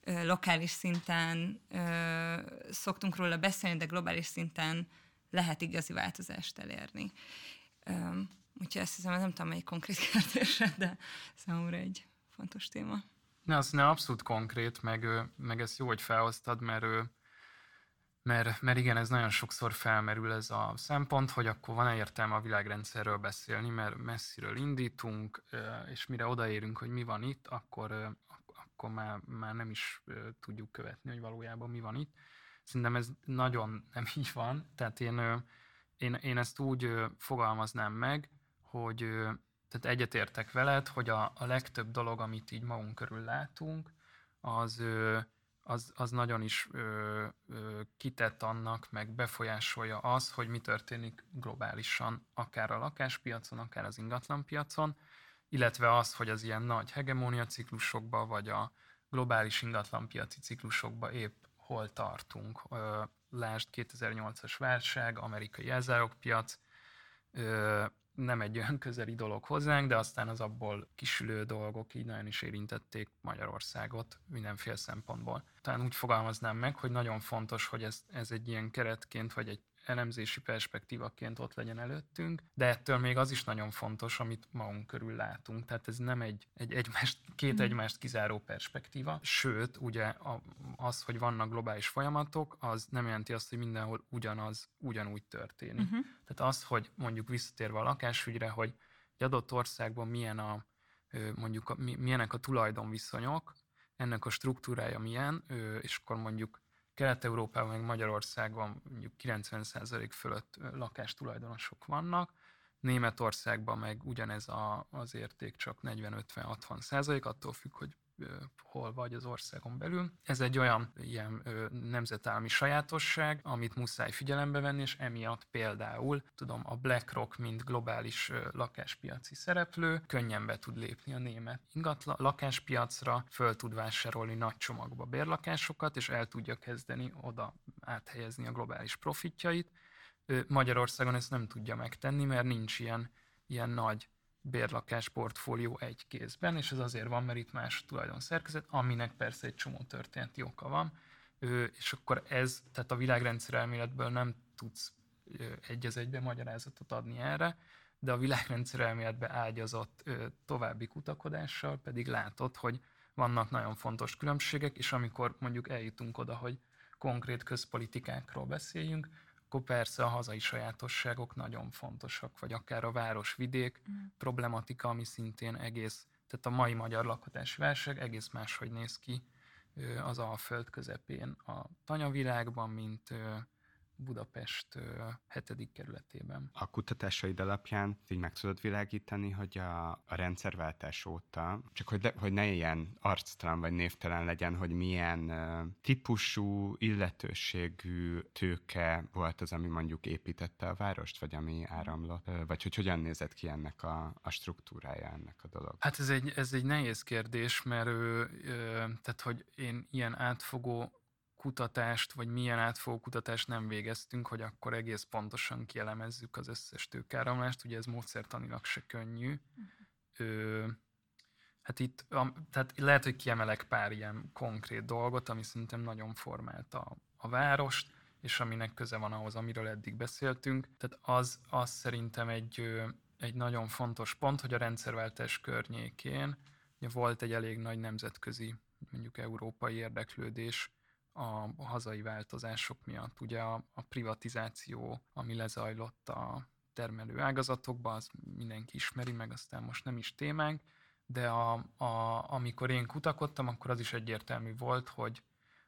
lokális szinten szoktunk róla beszélni, de globális szinten lehet igazi változást elérni. Úgyhogy azt hiszem, nem tudom, melyik konkrét kérdésre, de számomra egy fontos téma. Ne, az nem abszolút konkrét, meg, meg ez jó, hogy felhoztad, mert mert, mert igen, ez nagyon sokszor felmerül ez a szempont, hogy akkor van-e értelme a világrendszerről beszélni, mert messziről indítunk, és mire odaérünk, hogy mi van itt, akkor, akkor már, már nem is tudjuk követni, hogy valójában mi van itt. Szerintem ez nagyon nem így van, tehát én, én, én ezt úgy fogalmaznám meg, hogy tehát egyetértek veled, hogy a, a legtöbb dolog, amit így magunk körül látunk, az, az, az nagyon is ö, ö, kitett annak, meg befolyásolja az, hogy mi történik globálisan, akár a lakáspiacon, akár az ingatlanpiacon, illetve az, hogy az ilyen nagy hegemónia ciklusokba, vagy a globális ingatlanpiaci ciklusokba épp hol tartunk. Lásd 2008-as válság, amerikai jelzálogpiac, nem egy olyan közeli dolog hozzánk, de aztán az abból kisülő dolgok így nagyon is érintették Magyarországot mindenféle szempontból. Talán úgy fogalmaznám meg, hogy nagyon fontos, hogy ez, ez egy ilyen keretként, vagy egy elemzési perspektívaként ott legyen előttünk, de ettől még az is nagyon fontos, amit magunk körül látunk. Tehát ez nem egy, egy egymást, két mm. egymást kizáró perspektíva, sőt, ugye az, hogy vannak globális folyamatok, az nem jelenti azt, hogy mindenhol ugyanaz, ugyanúgy történik. Uh-huh. Tehát az, hogy mondjuk visszatérve a lakásügyre, hogy egy adott országban milyen a, mondjuk a, milyenek a tulajdonviszonyok, ennek a struktúrája milyen, és akkor mondjuk Kelet-Európában, meg Magyarországon mondjuk 90% fölött lakástulajdonosok vannak, Németországban meg ugyanez a, az érték csak 40-50-60 százalék, attól függ, hogy hol vagy az országon belül. Ez egy olyan ilyen nemzetállami sajátosság, amit muszáj figyelembe venni, és emiatt például, tudom, a BlackRock, mint globális lakáspiaci szereplő, könnyen be tud lépni a német ingatlan lakáspiacra, föl tud vásárolni nagy csomagba bérlakásokat, és el tudja kezdeni oda áthelyezni a globális profitjait. Magyarországon ezt nem tudja megtenni, mert nincs ilyen, ilyen nagy bérlakás portfólió egy kézben, és ez azért van, mert itt más tulajdonszerkezet, aminek persze egy csomó történeti oka van, és akkor ez, tehát a világrendszer elméletből nem tudsz egy az egybe magyarázatot adni erre, de a világrendszer elméletbe ágyazott további kutakodással pedig látod, hogy vannak nagyon fontos különbségek, és amikor mondjuk eljutunk oda, hogy konkrét közpolitikákról beszéljünk, akkor persze a hazai sajátosságok nagyon fontosak, vagy akár a város-vidék mm. problematika, ami szintén egész, tehát a mai magyar lakhatási válság egész máshogy néz ki az Alföld közepén a tanyavilágban, mint Budapest hetedik kerületében. A kutatásaid alapján így meg tudod világítani, hogy a, a rendszerváltás óta, csak hogy, de, hogy ne ilyen arctalan vagy névtelen legyen, hogy milyen uh, típusú, illetőségű tőke volt az, ami mondjuk építette a várost, vagy ami áramlott, vagy hogy hogyan nézett ki ennek a, a struktúrája ennek a dolog? Hát ez egy, ez egy nehéz kérdés, mert ő, tehát hogy én ilyen átfogó kutatást, vagy milyen átfogó kutatást nem végeztünk, hogy akkor egész pontosan kielemezzük az összes tőkáramlást. Ugye ez módszertanilag se könnyű. Uh-huh. Ö, hát itt, a, tehát lehet, hogy kiemelek pár ilyen konkrét dolgot, ami szerintem nagyon formálta a, a várost, és aminek köze van ahhoz, amiről eddig beszéltünk. Tehát az, az szerintem egy, egy nagyon fontos pont, hogy a rendszerváltás környékén ugye volt egy elég nagy nemzetközi, mondjuk európai érdeklődés a hazai változások miatt. Ugye a, a privatizáció, ami lezajlott a termelő ágazatokban, az mindenki ismeri, meg aztán most nem is témánk, de a, a, amikor én kutakodtam, akkor az is egyértelmű volt, hogy,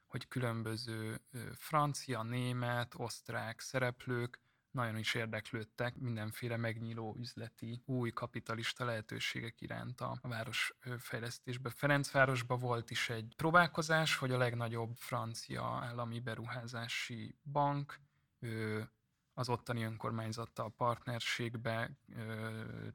hogy különböző francia, német, osztrák szereplők nagyon is érdeklődtek mindenféle megnyíló üzleti, új kapitalista lehetőségek iránt a városfejlesztésbe. Ferencvárosban volt is egy próbálkozás, hogy a legnagyobb francia állami beruházási bank az ottani önkormányzattal partnerségbe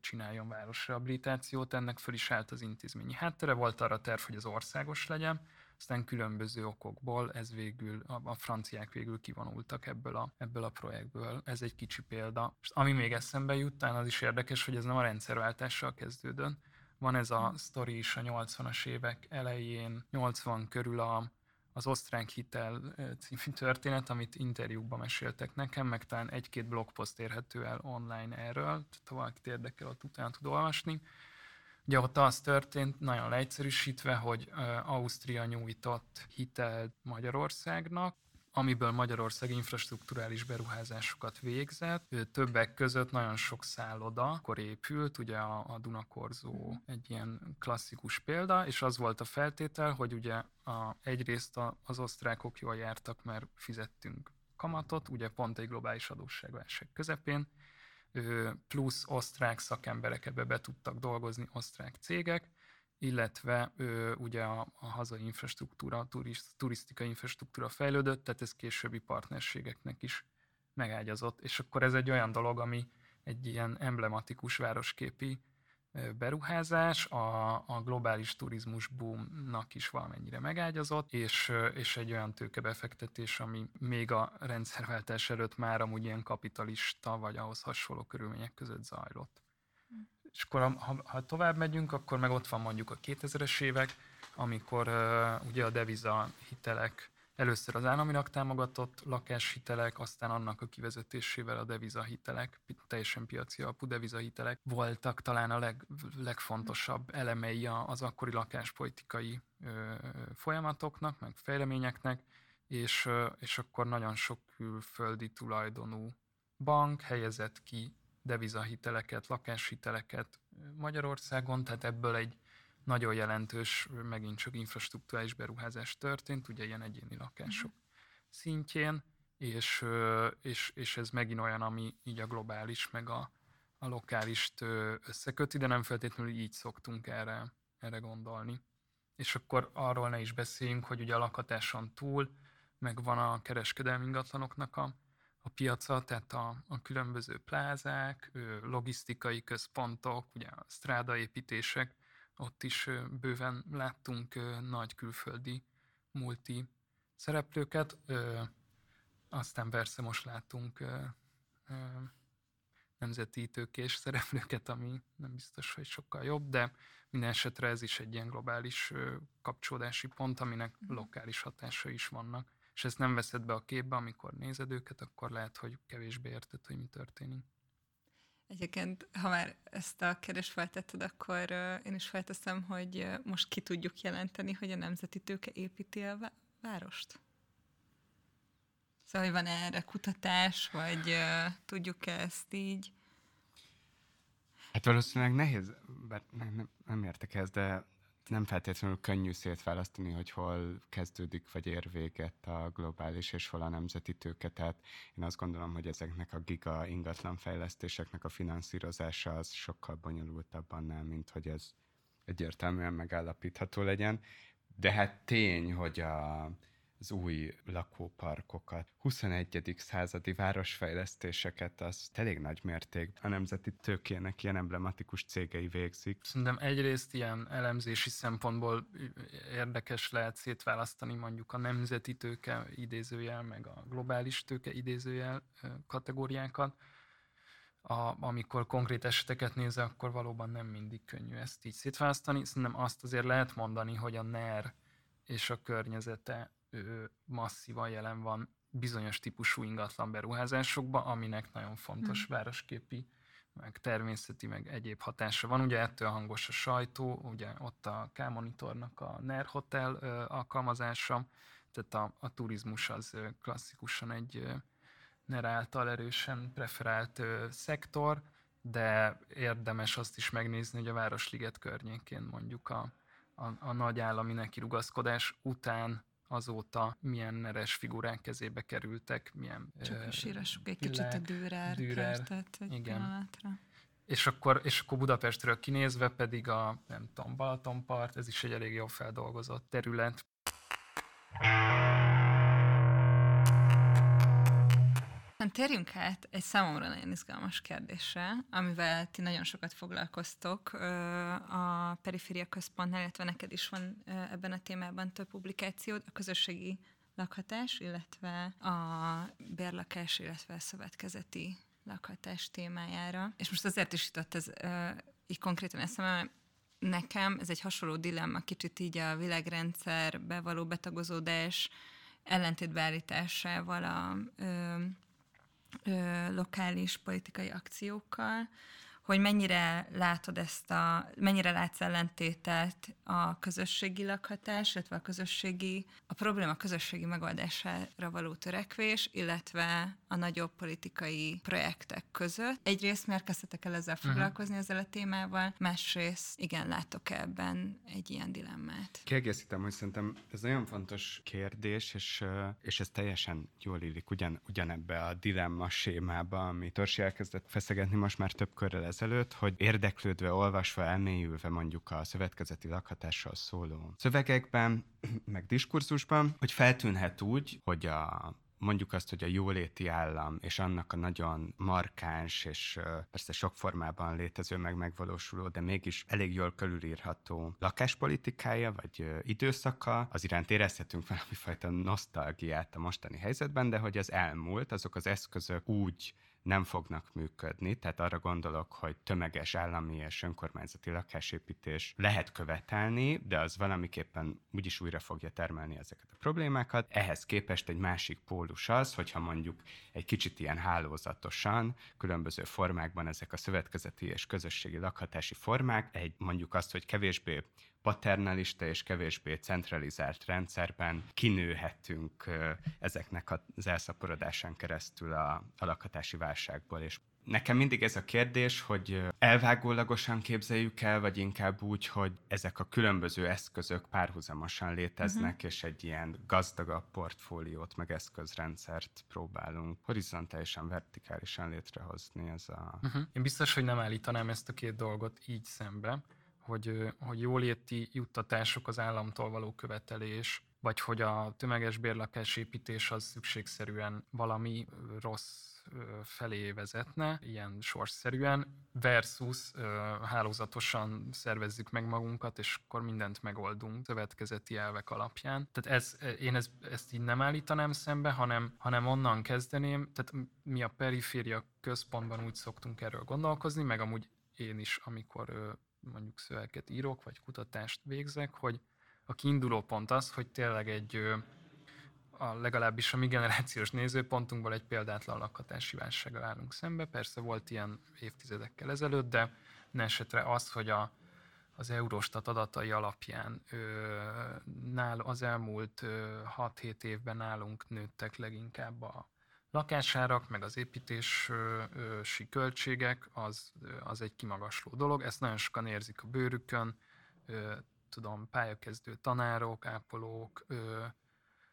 csináljon városrehabilitációt. Ennek föl is állt az intézményi háttere. Volt arra terv, hogy az országos legyen, aztán különböző okokból ez végül, a, a franciák végül kivonultak ebből a, ebből a projektből. Ez egy kicsi példa. És ami még eszembe jut, talán az is érdekes, hogy ez nem a rendszerváltással kezdődött. Van ez a sztori is a 80-as évek elején, 80 körül a, az osztrák hitel című történet, amit interjúkban meséltek nekem, meg talán egy-két blogpost érhető el online erről, tehát ha valakit érdekel, ott utána tud olvasni. Ugye ott az történt, nagyon leegyszerűsítve, hogy Ausztria nyújtott hitelt Magyarországnak, amiből Magyarország infrastruktúrális beruházásokat végzett. Többek között nagyon sok szálloda akkor épült, ugye a, a Dunakorzó egy ilyen klasszikus példa, és az volt a feltétel, hogy ugye a, egyrészt a, az osztrákok jól jártak, mert fizettünk kamatot, ugye pont egy globális adósságválság közepén, plusz osztrák szakemberek ebbe be tudtak dolgozni, osztrák cégek, illetve ö, ugye a, a hazai infrastruktúra, a turist, turisztikai infrastruktúra fejlődött, tehát ez későbbi partnerségeknek is megágyazott. És akkor ez egy olyan dolog, ami egy ilyen emblematikus városképi beruházás, a, a globális turizmus boomnak is valamennyire megágyazott, és, és egy olyan tőkebefektetés, ami még a rendszerváltás előtt már amúgy ilyen kapitalista vagy ahhoz hasonló körülmények között zajlott. És akkor ha, ha tovább megyünk, akkor meg ott van mondjuk a 2000-es évek, amikor uh, ugye a deviza hitelek először az államinak támogatott lakáshitelek, aztán annak a kivezetésével a devizahitelek, teljesen piaci alapú devizahitelek voltak talán a leg, legfontosabb elemei az akkori lakáspolitikai ö, folyamatoknak, meg fejleményeknek, és, és akkor nagyon sok külföldi tulajdonú bank helyezett ki devizahiteleket, lakáshiteleket Magyarországon, tehát ebből egy nagyon jelentős, megint csak infrastruktúrális beruházás történt, ugye ilyen egyéni lakások mm. szintjén, és, és, és ez megint olyan, ami így a globális, meg a, a lokálist összeköti, de nem feltétlenül így szoktunk erre, erre gondolni. És akkor arról ne is beszéljünk, hogy ugye a lakhatáson túl meg van a kereskedelmi ingatlanoknak a, a piaca, tehát a, a különböző plázák, logisztikai központok, ugye a strádaépítések, ott is bőven láttunk nagy külföldi multi szereplőket, aztán persze most látunk nemzeti tőkés szereplőket, ami nem biztos, hogy sokkal jobb, de minden esetre ez is egy ilyen globális kapcsolódási pont, aminek mhm. lokális hatásai is vannak és ezt nem veszed be a képbe, amikor nézed őket, akkor lehet, hogy kevésbé érted, hogy mi történik. Egyébként, ha már ezt a kérdést feltetted, akkor én is felteszem, hogy most ki tudjuk jelenteni, hogy a nemzeti tőke építi a várost? Szóval, hogy van erre kutatás, vagy uh, tudjuk ezt így? Hát valószínűleg nehéz, bár nem, nem, nem értek ez, de nem feltétlenül könnyű szétválasztani, hogy hol kezdődik vagy ér véget a globális és hol a nemzeti tőke. Tehát én azt gondolom, hogy ezeknek a giga ingatlan fejlesztéseknek a finanszírozása az sokkal bonyolultabb annál, mint hogy ez egyértelműen megállapítható legyen. De hát tény, hogy a az új lakóparkokat, 21. századi városfejlesztéseket, az elég nagy mérték a nemzeti tőkének ilyen emblematikus cégei végzik. Szerintem egyrészt ilyen elemzési szempontból érdekes lehet szétválasztani mondjuk a nemzeti tőke idézőjel, meg a globális tőke idézőjel kategóriákat. A, amikor konkrét eseteket nézze, akkor valóban nem mindig könnyű ezt így szétválasztani. Szerintem azt azért lehet mondani, hogy a NER és a környezete masszívan jelen van bizonyos típusú ingatlan beruházásokba, aminek nagyon fontos hmm. városképi, meg természeti, meg egyéb hatása van. Ugye ettől hangos a sajtó, ugye ott a K-monitornak a NER Hotel alkalmazása, tehát a, a turizmus az klasszikusan egy NER által erősen preferált szektor, de érdemes azt is megnézni, hogy a Városliget környékén mondjuk a, a, a nagy állami nekirugaszkodás után azóta milyen neres figurák kezébe kerültek, milyen... Csak uh, sírassuk egy kicsit a Dürer, Dürer kertet egy igen. pillanatra. És akkor, és akkor Budapestről kinézve pedig a, nem tudom, Balatonpart, ez is egy elég jól feldolgozott terület. Aztán térjünk át egy számomra nagyon izgalmas kérdésre, amivel ti nagyon sokat foglalkoztok a Periféria Központnál, illetve neked is van ebben a témában több publikációd, a közösségi lakhatás, illetve a bérlakás, illetve a szövetkezeti lakhatás témájára. És most azért is jutott ez így konkrétan eszembe, nekem ez egy hasonló dilemma, kicsit így a világrendszerbe való betagozódás ellentétbeállításával a lokális politikai akciókkal, hogy mennyire látod ezt a, mennyire látsz ellentétet a közösségi lakhatás, illetve a közösségi, a probléma közösségi megoldására való törekvés, illetve a nagyobb politikai projektek között. Egyrészt miért kezdtetek el ezzel mhm. foglalkozni uh-huh. ezzel a témával, másrészt igen, látok ebben egy ilyen dilemmát. Kiegészítem, hogy szerintem ez nagyon fontos kérdés, és, és ez teljesen jól illik ugyan, ugyanebbe a dilemma sémába, ami Torsi elkezdett feszegetni most már több körrel ezelőtt, hogy érdeklődve, olvasva, elmélyülve mondjuk a szövetkezeti lakhatásról szóló szövegekben, meg diskurzusban, hogy feltűnhet úgy, hogy a mondjuk azt, hogy a jóléti állam és annak a nagyon markáns és persze sok formában létező meg megvalósuló, de mégis elég jól körülírható lakáspolitikája vagy időszaka, az iránt érezhetünk valami fajta nosztalgiát a mostani helyzetben, de hogy az elmúlt, azok az eszközök úgy nem fognak működni, tehát arra gondolok, hogy tömeges állami és önkormányzati lakásépítés lehet követelni, de az valamiképpen úgyis újra fogja termelni ezeket a problémákat. Ehhez képest egy másik pólus az, hogyha mondjuk egy kicsit ilyen hálózatosan, különböző formákban ezek a szövetkezeti és közösségi lakhatási formák, egy mondjuk azt, hogy kevésbé paternalista és kevésbé centralizált rendszerben kinőhetünk ezeknek az elszaporodásán keresztül a, a lakhatási válságból. És Nekem mindig ez a kérdés, hogy elvágólagosan képzeljük el, vagy inkább úgy, hogy ezek a különböző eszközök párhuzamosan léteznek, uh-huh. és egy ilyen gazdagabb portfóliót, meg eszközrendszert próbálunk horizontálisan, vertikálisan létrehozni. Ez a... Uh-huh. Én biztos, hogy nem állítanám ezt a két dolgot így szembe hogy, hogy jóléti juttatások az államtól való követelés, vagy hogy a tömeges bérlakásépítés az szükségszerűen valami rossz felé vezetne, ilyen sorsszerűen, versus hálózatosan szervezzük meg magunkat, és akkor mindent megoldunk szövetkezeti elvek alapján. Tehát ez, én ez, ezt így nem állítanám szembe, hanem, hanem onnan kezdeném, tehát mi a periféria központban úgy szoktunk erről gondolkozni, meg amúgy én is, amikor mondjuk szöveget írok, vagy kutatást végzek, hogy a kiinduló pont az, hogy tényleg egy a legalábbis a mi generációs nézőpontunkból egy példátlan lakhatási válsággal állunk szembe. Persze volt ilyen évtizedekkel ezelőtt, de esetre az, hogy a, az Eurostat adatai alapján ö, nál, az elmúlt 6-7 évben nálunk nőttek leginkább a lakásárak, meg az építési költségek, az, az egy kimagasló dolog. Ezt nagyon sokan érzik a bőrükön, tudom, pályakezdő tanárok, ápolók,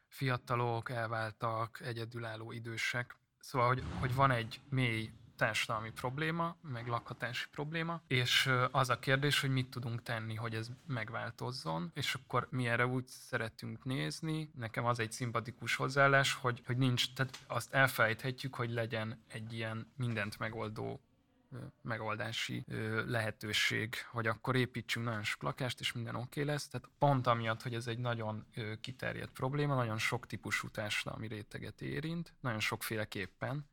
fiatalok, elváltak, egyedülálló idősek. Szóval, hogy, hogy van egy mély társadalmi probléma, meg lakhatási probléma, és az a kérdés, hogy mit tudunk tenni, hogy ez megváltozzon, és akkor mi erre úgy szeretünk nézni, nekem az egy szimpatikus hozzáállás, hogy, hogy nincs, tehát azt elfelejthetjük, hogy legyen egy ilyen mindent megoldó megoldási lehetőség, hogy akkor építsünk nagyon sok lakást, és minden oké okay lesz. Tehát pont amiatt, hogy ez egy nagyon kiterjedt probléma, nagyon sok típusú társadalmi réteget érint, nagyon sokféleképpen,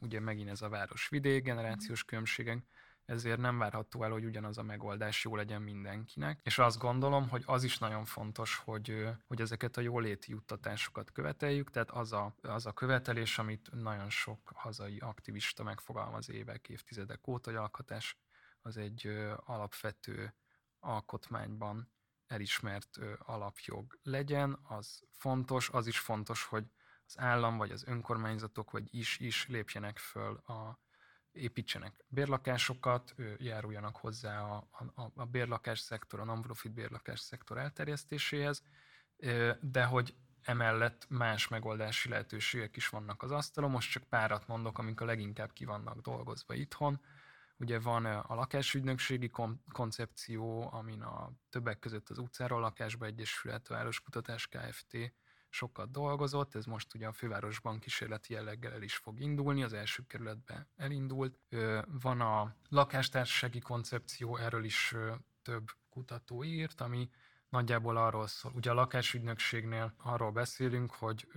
ugye megint ez a város-vidék generációs különbségek, ezért nem várható el, hogy ugyanaz a megoldás jó legyen mindenkinek. És azt gondolom, hogy az is nagyon fontos, hogy, hogy ezeket a jóléti juttatásokat követeljük, tehát az a, az a követelés, amit nagyon sok hazai aktivista megfogalmaz évek, évtizedek óta, hogy alkotás az egy alapvető alkotmányban elismert alapjog legyen, az fontos, az is fontos, hogy az állam, vagy az önkormányzatok, vagy is is lépjenek föl a építsenek bérlakásokat, járuljanak hozzá a, a, a bérlakás szektor, a non-profit bérlakás szektor elterjesztéséhez, de hogy emellett más megoldási lehetőségek is vannak az asztalon. Most csak párat mondok, amik a leginkább ki vannak dolgozva itthon. Ugye van a lakásügynökségi koncepció, amin a többek között az utcáról lakásba egyesület, Városkutatás Kft sokat dolgozott, ez most ugye a fővárosban kísérleti jelleggel el is fog indulni, az első kerületben elindult. Van a lakástársasági koncepció, erről is több kutató írt, ami nagyjából arról szól. Ugye a lakásügynökségnél arról beszélünk, hogy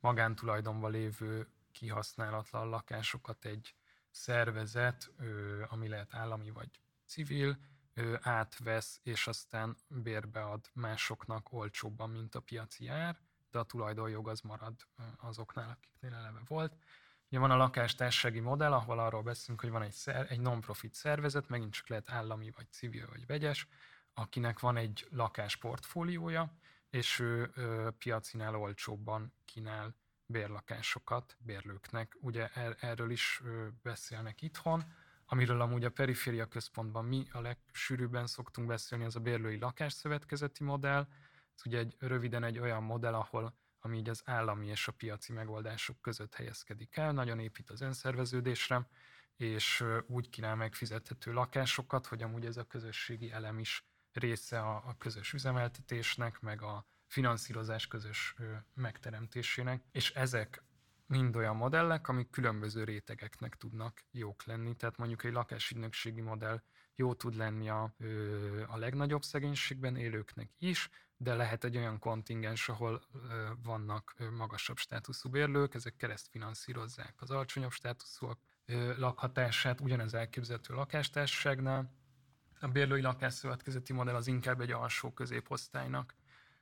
magántulajdonban lévő kihasználatlan lakásokat egy szervezet, ami lehet állami vagy civil, átvesz, és aztán bérbead másoknak olcsóbban, mint a piaci ár, de a tulajdonjog az marad azoknál, akiknél eleve volt. Ugye van a lakástársági modell, ahol arról beszélünk, hogy van egy, szer, egy non-profit szervezet, megint csak lehet állami, vagy civil, vagy vegyes, akinek van egy lakásportfóliója, és ő ö, piacinál olcsóbban kínál bérlakásokat bérlőknek. Ugye er, erről is ö, beszélnek itthon, amiről amúgy a periféria központban mi a legsűrűbben szoktunk beszélni, az a bérlői lakásszövetkezeti modell. Ez ugye egy, röviden egy olyan modell, ahol ami így az állami és a piaci megoldások között helyezkedik el, nagyon épít az önszerveződésre, és úgy kínál meg fizethető lakásokat, hogy amúgy ez a közösségi elem is része a, a közös üzemeltetésnek, meg a finanszírozás közös megteremtésének, és ezek mind olyan modellek, amik különböző rétegeknek tudnak jók lenni. Tehát mondjuk egy lakásügynökségi modell jó tud lenni a, a legnagyobb szegénységben élőknek is, de lehet egy olyan kontingens, ahol vannak magasabb státuszú bérlők, ezek kereszt finanszírozzák az alacsonyabb státuszúak lakhatását, ugyanez elképzelhető lakástársaságnál. A bérlői lakásszövetkezeti modell az inkább egy alsó középosztálynak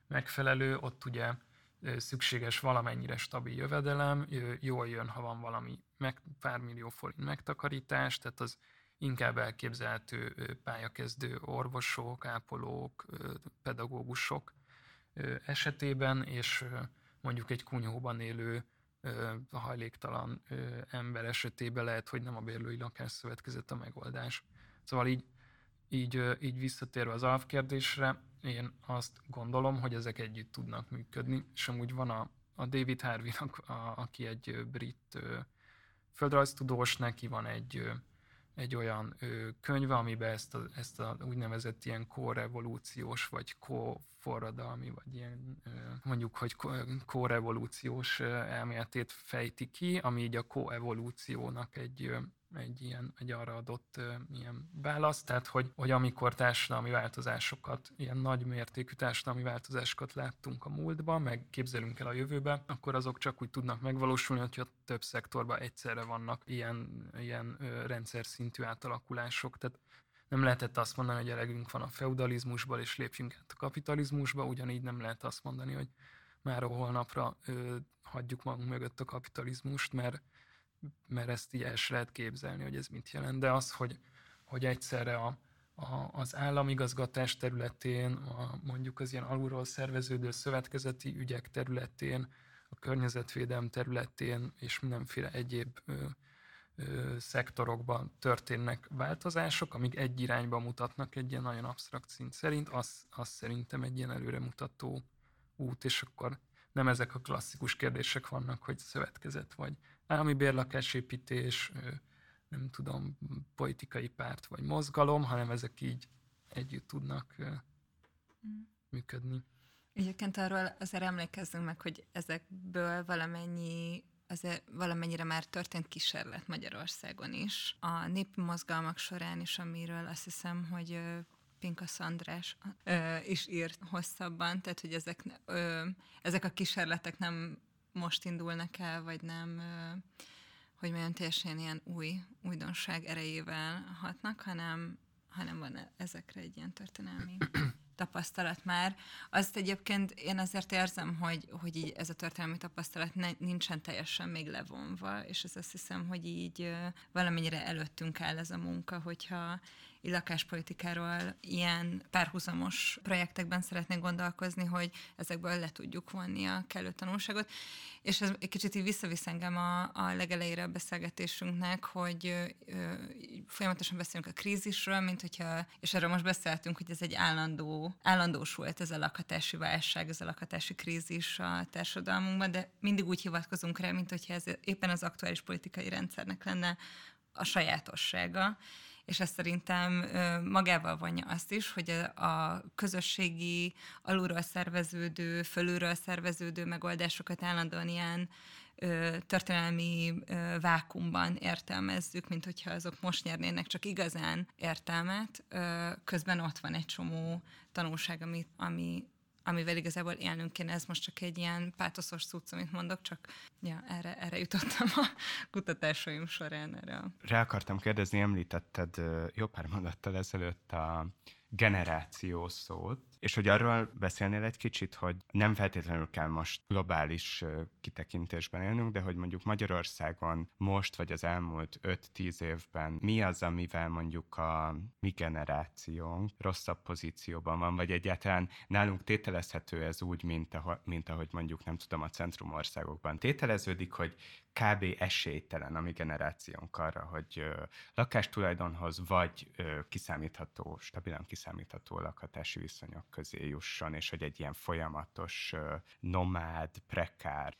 megfelelő, ott ugye szükséges valamennyire stabil jövedelem, jól jön, ha van valami meg, pár millió forint megtakarítás, tehát az inkább elképzelhető pályakezdő orvosok, ápolók, pedagógusok esetében, és mondjuk egy kunyhóban élő a hajléktalan ember esetében lehet, hogy nem a bérlői lakásszövetkezet a megoldás. Szóval így, így, így visszatérve az alapkérdésre, én azt gondolom, hogy ezek együtt tudnak működni, és amúgy van a, a David harvey a, aki egy brit földrajztudós, neki van egy egy olyan könyve, amiben ezt a, ezt a úgynevezett ilyen korevolúciós, vagy kóforradalmi, vagy ilyen mondjuk, hogy korevolúciós elméletét fejti ki, ami így a koevolúciónak egy egy ilyen, egy arra adott ilyen válasz, tehát hogy, hogy amikor társadalmi változásokat, ilyen nagy mértékű társadalmi változásokat láttunk a múltban, meg képzelünk el a jövőbe, akkor azok csak úgy tudnak megvalósulni, hogyha több szektorban egyszerre vannak ilyen, ilyen rendszer szintű átalakulások. Tehát nem lehetett azt mondani, hogy elegünk van a feudalizmusból, és lépjünk át a kapitalizmusba, ugyanígy nem lehet azt mondani, hogy már holnapra ö, hagyjuk magunk mögött a kapitalizmust, mert mert ezt így el lehet képzelni, hogy ez mit jelent, de az, hogy, hogy egyszerre a, a, az államigazgatás területén, a, mondjuk az ilyen alulról szerveződő szövetkezeti ügyek területén, a környezetvédelem területén és mindenféle egyéb ö, ö, szektorokban történnek változások, amik egy irányba mutatnak egy ilyen nagyon absztrakt szint szerint, az, az szerintem egy ilyen előremutató út, és akkor nem ezek a klasszikus kérdések vannak, hogy szövetkezet vagy állami bérlakásépítés, nem tudom, politikai párt vagy mozgalom, hanem ezek így együtt tudnak mm. működni. Egyébként arról azért emlékezzünk meg, hogy ezekből valamennyi azért valamennyire már történt kísérlet Magyarországon is. A népi mozgalmak során is, amiről azt hiszem, hogy Pinkas András ö, is írt hosszabban, tehát hogy ezek, ö, ezek a kísérletek nem most indulnak el, vagy nem, hogy mondjam, teljesen ilyen új újdonság erejével hatnak, hanem, hanem van ezekre egy ilyen történelmi tapasztalat már. Azt egyébként én azért érzem, hogy, hogy így ez a történelmi tapasztalat ne, nincsen teljesen még levonva, és ez azt hiszem, hogy így valamennyire előttünk áll ez a munka, hogyha lakáspolitikáról ilyen párhuzamos projektekben szeretnék gondolkozni, hogy ezekből le tudjuk vonni a kellő tanulságot. És ez egy kicsit így visszavisz engem a, a legelejére a beszélgetésünknek, hogy ö, folyamatosan beszélünk a krízisről, mint hogyha, és erről most beszéltünk, hogy ez egy állandó, állandósult ez a lakhatási válság, ez a lakhatási krízis a társadalmunkban, de mindig úgy hivatkozunk rá, mint hogyha ez éppen az aktuális politikai rendszernek lenne a sajátossága és ez szerintem magával vonja azt is, hogy a közösségi, alulról szerveződő, fölülről szerveződő megoldásokat állandóan ilyen történelmi vákumban értelmezzük, mint hogyha azok most nyernének csak igazán értelmet. Közben ott van egy csomó tanulság, ami, ami amivel igazából élnünk kéne. Ez most csak egy ilyen pátoszos cucc, amit mondok, csak ja, erre, erre jutottam a kutatásaim során. Erre. Rá akartam kérdezni, említetted jó pár mondattal ezelőtt a generáció szót, És hogy arról beszélnél egy kicsit, hogy nem feltétlenül kell most globális kitekintésben élnünk, de hogy mondjuk Magyarországon most vagy az elmúlt 5-10 évben mi az, amivel mondjuk a mi generációnk rosszabb pozícióban van, vagy egyáltalán nálunk tételezhető ez úgy, mint, ahogy, mint ahogy mondjuk nem tudom a centrumországokban tételeződik, hogy kb. esélytelen a mi generációnk arra, hogy ö, lakástulajdonhoz vagy ö, kiszámítható, stabilan kiszámítható lakhatási viszonyok közé jusson, és hogy egy ilyen folyamatos nomád, prekár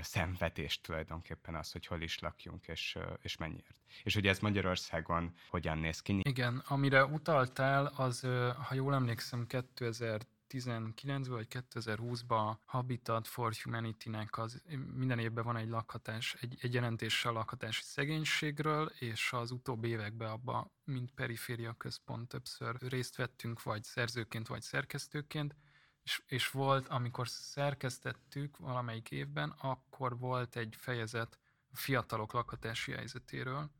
szenvedés tulajdonképpen az, hogy hol is lakjunk, és, és mennyiért. És hogy ez Magyarországon hogyan néz ki? Igen, amire utaltál, az, ha jól emlékszem, 2000 2019-ben vagy 2020-ban Habitat for Humanity-nek az minden évben van egy lakhatás, egy, egy jelentéssel lakhatási szegénységről, és az utóbbi években abban, mint periféria központ többször részt vettünk, vagy szerzőként, vagy szerkesztőként, és, és volt, amikor szerkesztettük valamelyik évben, akkor volt egy fejezet fiatalok lakhatási helyzetéről,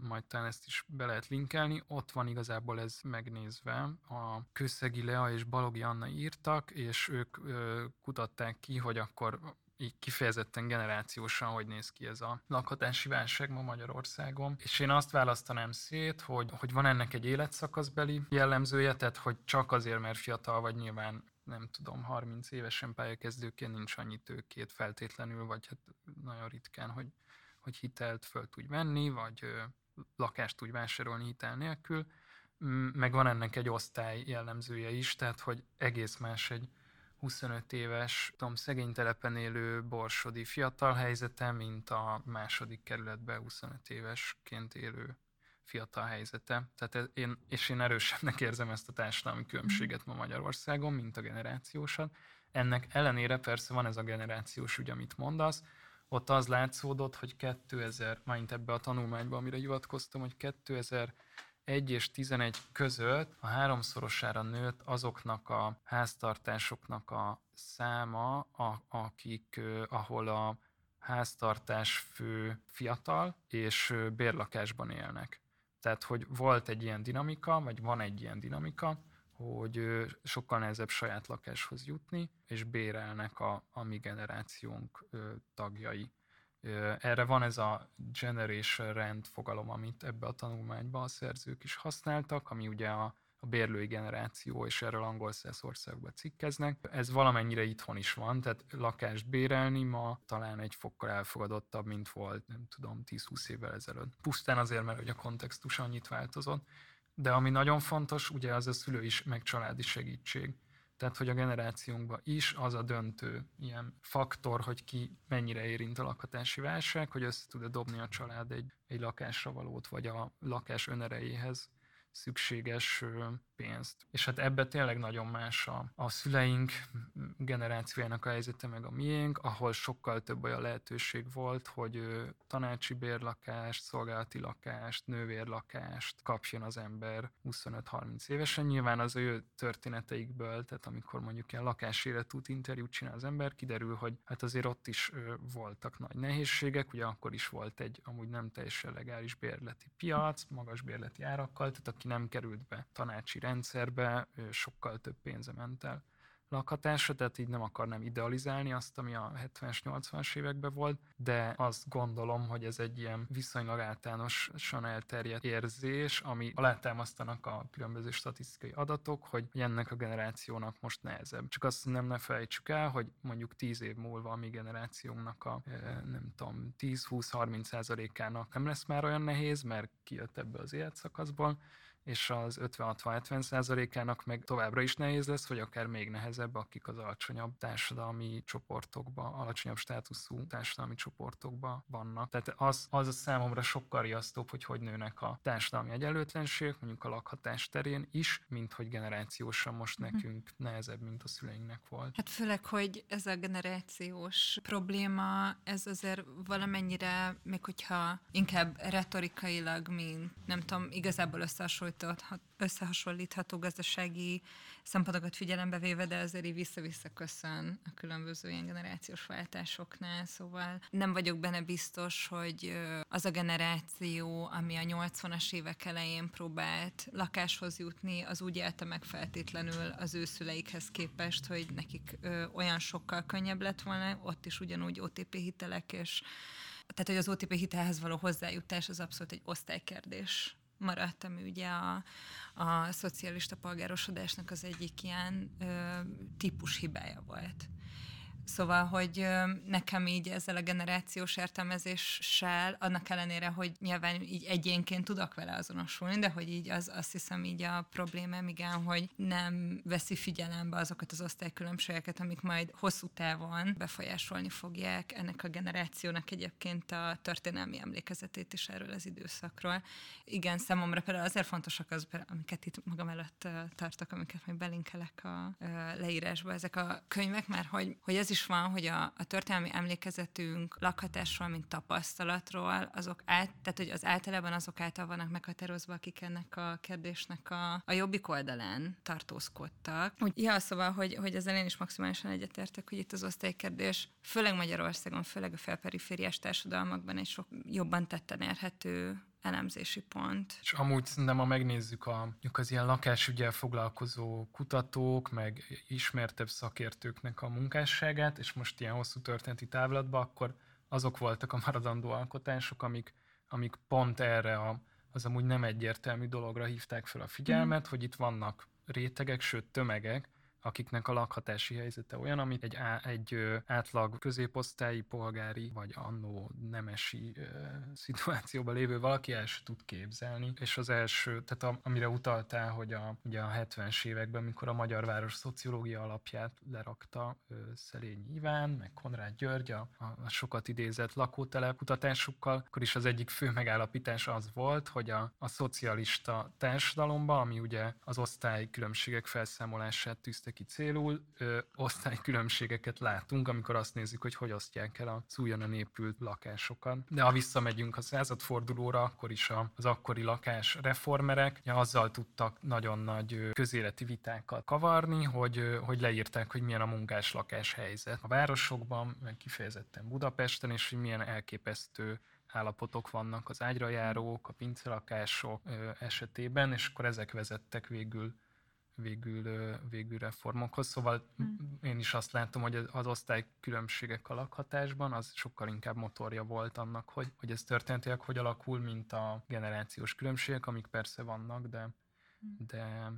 majd talán ezt is be lehet linkelni. Ott van igazából ez megnézve. A Kőszegi Lea és Balogi Anna írtak, és ők kutatták ki, hogy akkor így kifejezetten generációsan, hogy néz ki ez a lakhatási válság ma Magyarországon. És én azt választanám szét, hogy, hogy van ennek egy életszakaszbeli jellemzője, tehát hogy csak azért, mert fiatal vagy nyilván nem tudom, 30 évesen pályakezdőként nincs annyi tőkét feltétlenül, vagy hát nagyon ritkán, hogy hogy hitelt föl tudj venni, vagy lakást tudj vásárolni hitel nélkül, meg van ennek egy osztály jellemzője is, tehát hogy egész más egy 25 éves, tudom, szegény telepen élő borsodi fiatal helyzete, mint a második kerületben 25 évesként élő fiatal helyzete. Tehát én, és én erősebbnek érzem ezt a társadalmi különbséget ma Magyarországon, mint a generációsat. Ennek ellenére persze van ez a generációs ügy, amit mondasz, ott az látszódott, hogy 2000, majd ebbe a tanulmányban, amire hivatkoztam, hogy 2001 és 11 között a háromszorosára nőtt azoknak a háztartásoknak a száma, a, akik, ahol a háztartás fő fiatal, és bérlakásban élnek. Tehát, hogy volt egy ilyen dinamika, vagy van egy ilyen dinamika, hogy sokkal nehezebb saját lakáshoz jutni, és bérelnek a, a mi generációnk tagjai. Erre van ez a generation rent fogalom, amit ebbe a tanulmányban a szerzők is használtak, ami ugye a, a bérlői generáció, és erről angol országokban cikkeznek. Ez valamennyire itthon is van, tehát lakást bérelni ma talán egy fokkal elfogadottabb, mint volt, nem tudom, 10-20 évvel ezelőtt. Pusztán azért, mert hogy a kontextus annyit változott. De ami nagyon fontos, ugye az a szülő is, meg családi segítség. Tehát, hogy a generációnkban is az a döntő ilyen faktor, hogy ki mennyire érint a lakhatási válság, hogy össze tud-e dobni a család egy, egy lakásra valót, vagy a lakás önerejéhez szükséges pénzt. És hát ebbe tényleg nagyon más a, a szüleink generációjának a helyzete meg a miénk, ahol sokkal több olyan lehetőség volt, hogy tanácsi bérlakást, szolgálati lakást, nővérlakást kapjon az ember 25-30 évesen. Nyilván az ő történeteikből, tehát amikor mondjuk ilyen lakáséletút interjút csinál az ember, kiderül, hogy hát azért ott is voltak nagy nehézségek, ugye akkor is volt egy amúgy nem teljesen legális bérleti piac, magas bérleti árakkal, tehát aki nem került be tanácsi rendszerbe, sokkal több pénze ment el lakhatásra, tehát így nem akarnám idealizálni azt, ami a 70-es, 80-as években volt, de azt gondolom, hogy ez egy ilyen viszonylag általánosan elterjedt érzés, ami alátámasztanak a különböző statisztikai adatok, hogy ennek a generációnak most nehezebb. Csak azt nem ne felejtsük el, hogy mondjuk 10 év múlva a mi generációnknak a nem tudom, 10-20-30 százalékának nem lesz már olyan nehéz, mert kijött ebből az életszakaszból, és az 50-60-70 százalékának meg továbbra is nehéz lesz, vagy akár még nehezebb, akik az alacsonyabb társadalmi csoportokba, alacsonyabb státuszú társadalmi csoportokba vannak. Tehát az, az a számomra sokkal riasztóbb, hogy hogy nőnek a társadalmi egyenlőtlenségek, mondjuk a lakhatás terén is, mint hogy generációsan most mhm. nekünk nehezebb, mint a szüleinknek volt. Hát főleg, hogy ez a generációs probléma, ez azért valamennyire, még hogyha inkább retorikailag, mint nem tudom, igazából összehasonlít összehasonlítható gazdasági szempontokat figyelembe véve, de azért így vissza-vissza köszön a különböző ilyen generációs váltásoknál, szóval nem vagyok benne biztos, hogy az a generáció, ami a 80-as évek elején próbált lakáshoz jutni, az úgy élte meg feltétlenül az ő szüleikhez képest, hogy nekik olyan sokkal könnyebb lett volna, ott is ugyanúgy OTP hitelek, és tehát, hogy az OTP hitelhez való hozzájutás az abszolút egy osztálykérdés maradt, ami ugye a, a szocialista polgárosodásnak az egyik ilyen ö, típus hibája volt. Szóval, hogy nekem így ezzel a generációs értelmezéssel, annak ellenére, hogy nyilván így egyénként tudok vele azonosulni, de hogy így az, azt hiszem így a problémám, igen, hogy nem veszi figyelembe azokat az osztálykülönbségeket, amik majd hosszú távon befolyásolni fogják ennek a generációnak egyébként a történelmi emlékezetét is erről az időszakról. Igen, számomra például azért fontosak az, amiket itt magam előtt tartok, amiket majd belinkelek a leírásba, ezek a könyvek, mert hogy, hogy ez is is van, hogy a, a történelmi emlékezetünk lakhatásról, mint tapasztalatról, azok át, tehát hogy az általában azok által vannak meghatározva, akik ennek a kérdésnek a, a jobbik oldalán tartózkodtak. Úgy, ja, szóval, hogy, hogy ezzel én is maximálisan egyetértek, hogy itt az osztálykérdés, főleg Magyarországon, főleg a felperifériás társadalmakban egy sok jobban tetten érhető elemzési pont. És amúgy szerintem, ha megnézzük a, az ilyen lakásügyel foglalkozó kutatók, meg ismertebb szakértőknek a munkásságát, és most ilyen hosszú történeti távlatban, akkor azok voltak a maradandó alkotások, amik, amik pont erre a, az amúgy nem egyértelmű dologra hívták fel a figyelmet, mm. hogy itt vannak rétegek, sőt tömegek, akiknek a lakhatási helyzete olyan, amit egy, á, egy átlag középosztályi, polgári vagy annó nemesi ö, szituációban lévő valaki el sem tud képzelni. És az első, tehát a, amire utaltál, hogy a, ugye a 70-es években, amikor a Magyar Város szociológia alapját lerakta ö, Szelényi Iván, meg Konrád György a, a sokat idézett lakótelep kutatásukkal, akkor is az egyik fő megállapítás az volt, hogy a, a szocialista társadalomban, ami ugye az osztály különbségek felszámolását tűzte tűzte célul, ö, osztálykülönbségeket látunk, amikor azt nézzük, hogy hogy osztják el az újonnan épült lakásokat. De ha visszamegyünk a századfordulóra, akkor is az akkori lakás reformerek ja, azzal tudtak nagyon nagy közéleti vitákat kavarni, hogy, hogy leírták, hogy milyen a munkás lakás helyzet a városokban, meg kifejezetten Budapesten, és hogy milyen elképesztő állapotok vannak az ágyrajárók, a pincelakások esetében, és akkor ezek vezettek végül végül, végül reformokhoz. Szóval hmm. én is azt látom, hogy az osztály különbségek a lakhatásban az sokkal inkább motorja volt annak, hogy, hogy ez történetileg hogy alakul, mint a generációs különbségek, amik persze vannak, de, hmm. de,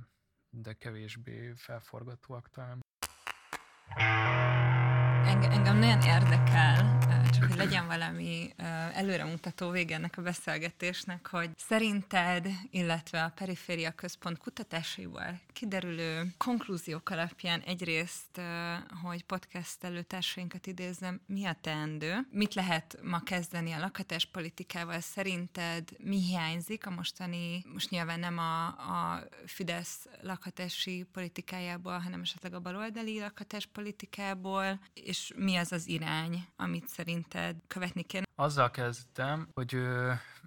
de kevésbé felforgatóak talán. Engem nagyon érdekel, legyen valami előremutató vége ennek a beszélgetésnek, hogy szerinted, illetve a Periféria Központ kutatásaival kiderülő konklúziók alapján egyrészt, hogy podcast előtársainkat idézem, mi a teendő? Mit lehet ma kezdeni a lakhatáspolitikával? Szerinted mi hiányzik a mostani, most nyilván nem a, a Fidesz lakhatási politikájából, hanem esetleg a baloldali lakhatáspolitikából, és mi az az irány, amit szerinted követni kéne? Azzal kezdtem, hogy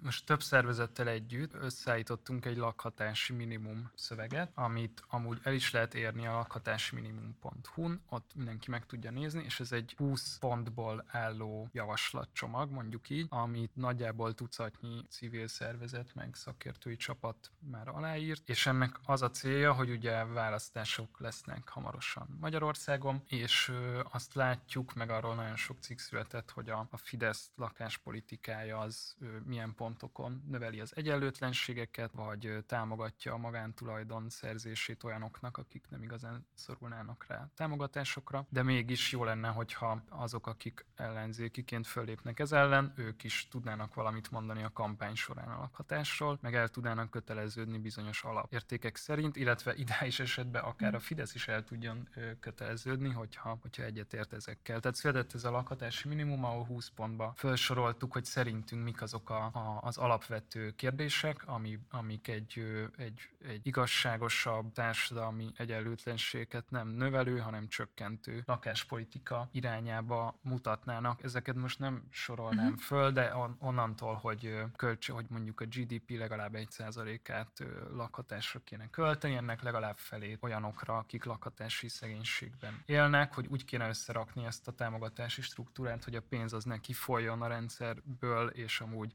most több szervezettel együtt összeállítottunk egy lakhatási minimum szöveget, amit amúgy el is lehet érni a lakhatási minimum.hu-n, ott mindenki meg tudja nézni, és ez egy 20 pontból álló javaslatcsomag, mondjuk így, amit nagyjából tucatnyi civil szervezet meg szakértői csapat már aláírt, és ennek az a célja, hogy ugye választások lesznek hamarosan Magyarországon, és azt látjuk, meg arról nagyon sok cikk született, hogy a, a Fidesz lakáspolitikája az milyen pont pontokon növeli az egyenlőtlenségeket, vagy támogatja a magántulajdon szerzését olyanoknak, akik nem igazán szorulnának rá támogatásokra, de mégis jó lenne, hogyha azok, akik ellenzékiként föllépnek ez ellen, ők is tudnának valamit mondani a kampány során a lakhatásról, meg el tudnának köteleződni bizonyos alapértékek szerint, illetve ideális esetben akár a Fidesz is el tudjon köteleződni, hogyha, hogyha egyetért ezekkel. Tehát született ez a lakhatási minimum, ahol 20 pontba felsoroltuk, hogy szerintünk mik azok a, a az alapvető kérdések, ami, amik egy, egy, egy igazságosabb társadalmi egyenlőtlenséget nem növelő, hanem csökkentő lakáspolitika irányába mutatnának. Ezeket most nem sorolnám uh-huh. föl, de on, onnantól, hogy, kölcs, hogy mondjuk a GDP legalább egy százalékát lakhatásra kéne költeni, ennek legalább felé olyanokra, akik lakhatási szegénységben élnek, hogy úgy kéne összerakni ezt a támogatási struktúrát, hogy a pénz az ne kifoljon a rendszerből, és amúgy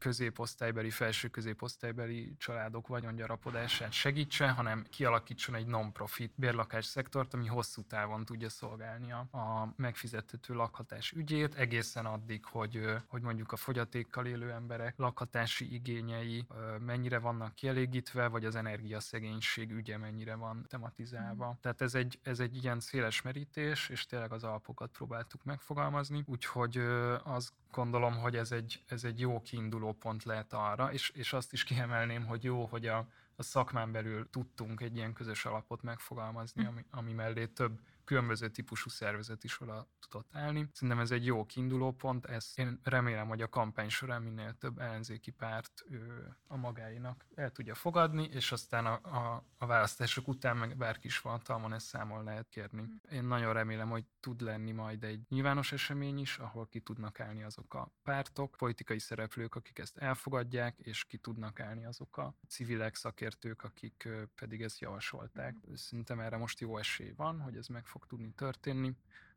középosztálybeli, felső középosztálybeli családok vagyongyarapodását segítse, hanem kialakítson egy non-profit bérlakás szektort, ami hosszú távon tudja szolgálni a, a megfizethető lakhatás ügyét, egészen addig, hogy, hogy mondjuk a fogyatékkal élő emberek lakhatási igényei mennyire vannak kielégítve, vagy az energiaszegénység ügye mennyire van tematizálva. Mm. Tehát ez egy, ez egy ilyen széles merítés, és tényleg az alapokat próbáltuk megfogalmazni, úgyhogy azt gondolom, hogy ez egy, ez egy jó kiinduló pont lehet arra, és, és azt is kiemelném, hogy jó, hogy a, a szakmán belül tudtunk egy ilyen közös alapot megfogalmazni, ami, ami mellé több különböző típusú szervezet is oda tudott állni. Szerintem ez egy jó kiinduló pont, ezt én remélem, hogy a kampány során minél több ellenzéki párt ő, a magáinak el tudja fogadni, és aztán a, a, a választások után meg bárki is van talmon ezt számol lehet kérni. Én nagyon remélem, hogy tud lenni majd egy nyilvános esemény is, ahol ki tudnak állni azok a pártok, politikai szereplők, akik ezt elfogadják, és ki tudnak állni azok a civilek, szakértők, akik pedig ezt javasolták. Szerintem erre most jó esély van, hogy ez meg fog tudni történni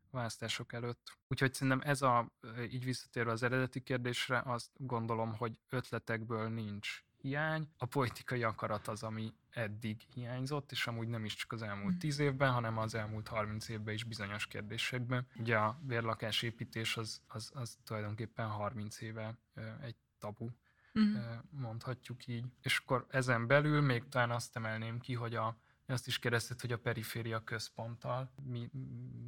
választások előtt. Úgyhogy szerintem ez a, így visszatérve az eredeti kérdésre, azt gondolom, hogy ötletekből nincs hiány. A politikai akarat az, ami eddig hiányzott, és amúgy nem is csak az elmúlt mm. tíz évben, hanem az elmúlt 30 évben is bizonyos kérdésekben. Ugye a bérlakásépítés az, az, az tulajdonképpen 30 éve egy tabu, mm. mondhatjuk így. És akkor ezen belül még talán azt emelném ki, hogy a azt is kérdezted, hogy a periféria központtal mi,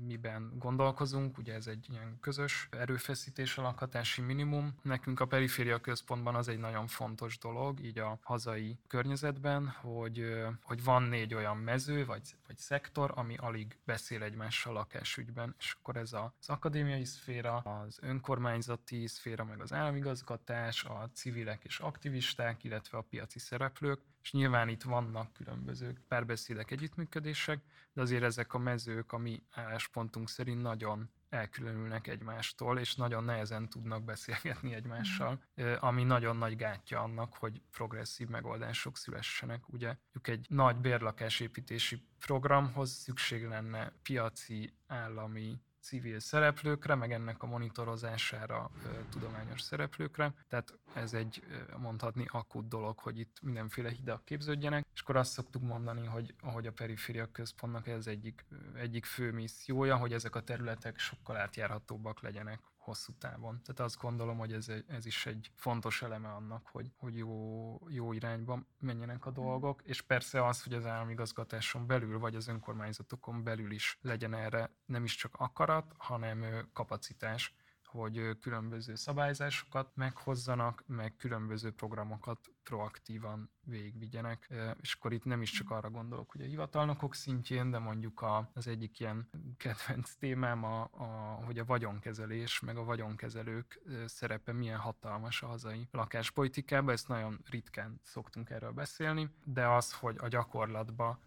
miben gondolkozunk, ugye ez egy ilyen közös erőfeszítés a lakhatási minimum. Nekünk a periféria központban az egy nagyon fontos dolog, így a hazai környezetben, hogy, hogy van négy olyan mező vagy, vagy szektor, ami alig beszél egymással lakásügyben, és akkor ez az akadémiai szféra, az önkormányzati szféra, meg az államigazgatás, a civilek és aktivisták, illetve a piaci szereplők, és nyilván itt vannak különböző párbeszédek, együttműködések, de azért ezek a mezők a mi álláspontunk szerint nagyon elkülönülnek egymástól, és nagyon nehezen tudnak beszélgetni egymással, mm. ami nagyon nagy gátja annak, hogy progresszív megoldások szülessenek. Ugye egy nagy bérlakásépítési programhoz szükség lenne piaci, állami civil szereplőkre, meg ennek a monitorozására tudományos szereplőkre. Tehát ez egy mondhatni akut dolog, hogy itt mindenféle hidak képződjenek, és akkor azt szoktuk mondani, hogy ahogy a periféria központnak ez egyik, egyik fő missziója, hogy ezek a területek sokkal átjárhatóbbak legyenek hosszú távon. Tehát azt gondolom, hogy ez, ez is egy fontos eleme annak, hogy, hogy jó, jó irányba menjenek a dolgok, és persze az, hogy az államigazgatáson belül, vagy az önkormányzatokon belül is legyen erre nem is csak akarat, hanem kapacitás hogy különböző szabályzásokat meghozzanak, meg különböző programokat proaktívan végigvigyenek. És akkor itt nem is csak arra gondolok, hogy a hivatalnokok szintjén, de mondjuk a, az egyik ilyen kedvenc témám, a, a, hogy a vagyonkezelés, meg a vagyonkezelők szerepe milyen hatalmas a hazai lakáspolitikában. Ezt nagyon ritkán szoktunk erről beszélni, de az, hogy a gyakorlatban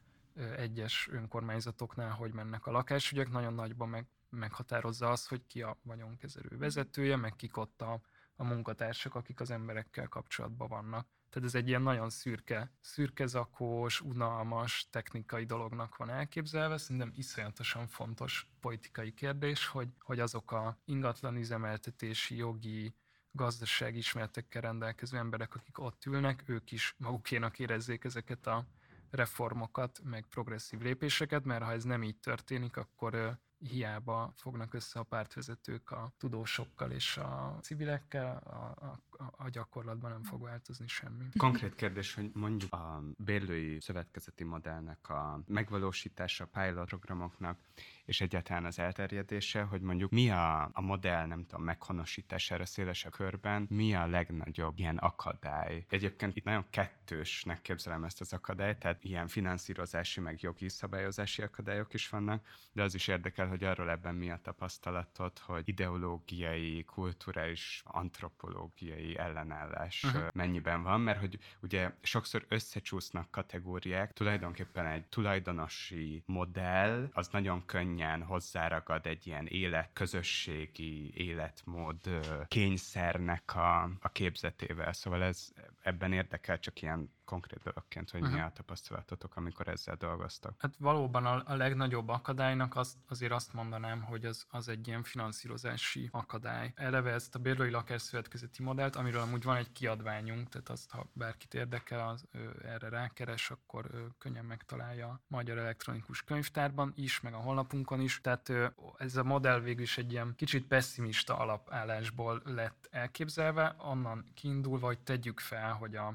egyes önkormányzatoknál hogy mennek a lakásügyek, nagyon nagyban meg meghatározza az, hogy ki a vagyonkezelő vezetője, meg kik ott a, a munkatársak, akik az emberekkel kapcsolatban vannak. Tehát ez egy ilyen nagyon szürke, szürkezakós, unalmas technikai dolognak van elképzelve. Szerintem iszonyatosan fontos politikai kérdés, hogy, hogy azok a ingatlan üzemeltetési jogi, gazdasági ismeretekkel rendelkező emberek, akik ott ülnek, ők is magukénak érezzék ezeket a reformokat, meg progresszív lépéseket, mert ha ez nem így történik, akkor hiába fognak össze a pártvezetők a tudósokkal és a civilekkel, a, a, a gyakorlatban nem fog változni semmi. Konkrét kérdés, hogy mondjuk a bérlői szövetkezeti modellnek a megvalósítása, a pilot programoknak és egyáltalán az elterjedése, hogy mondjuk mi a, a modell, nem tudom, meghonosítására szélesebb körben, mi a legnagyobb ilyen akadály. Egyébként itt nagyon kettősnek képzelem ezt az akadályt, tehát ilyen finanszírozási, meg jogi szabályozási akadályok is vannak, de az is érdekel, hogy arról ebben mi a tapasztalatod, hogy ideológiai, kulturális, antropológiai kockázati ellenállás uh-huh. mennyiben van, mert hogy ugye sokszor összecsúsznak kategóriák, tulajdonképpen egy tulajdonosi modell az nagyon könnyen hozzáragad egy ilyen élet, közösségi életmód kényszernek a, a képzetével, szóval ez ebben érdekel csak ilyen konkrét dologként, hogy uh-huh. mi Mhm. a tapasztalatotok, amikor ezzel dolgoztak. Hát valóban a, a legnagyobb akadálynak az, azért azt mondanám, hogy az, az egy ilyen finanszírozási akadály. Eleve ezt a bérlői lakásszövetkezeti modellt, amiről amúgy van egy kiadványunk, tehát azt, ha bárkit érdekel, az ö, erre rákeres, akkor ö, könnyen megtalálja a Magyar Elektronikus Könyvtárban is, meg a honlapunkon is. Tehát ö, ez a modell végül is egy ilyen kicsit pessimista alapállásból lett elképzelve, onnan kiindulva, hogy tegyük fel, hogy a,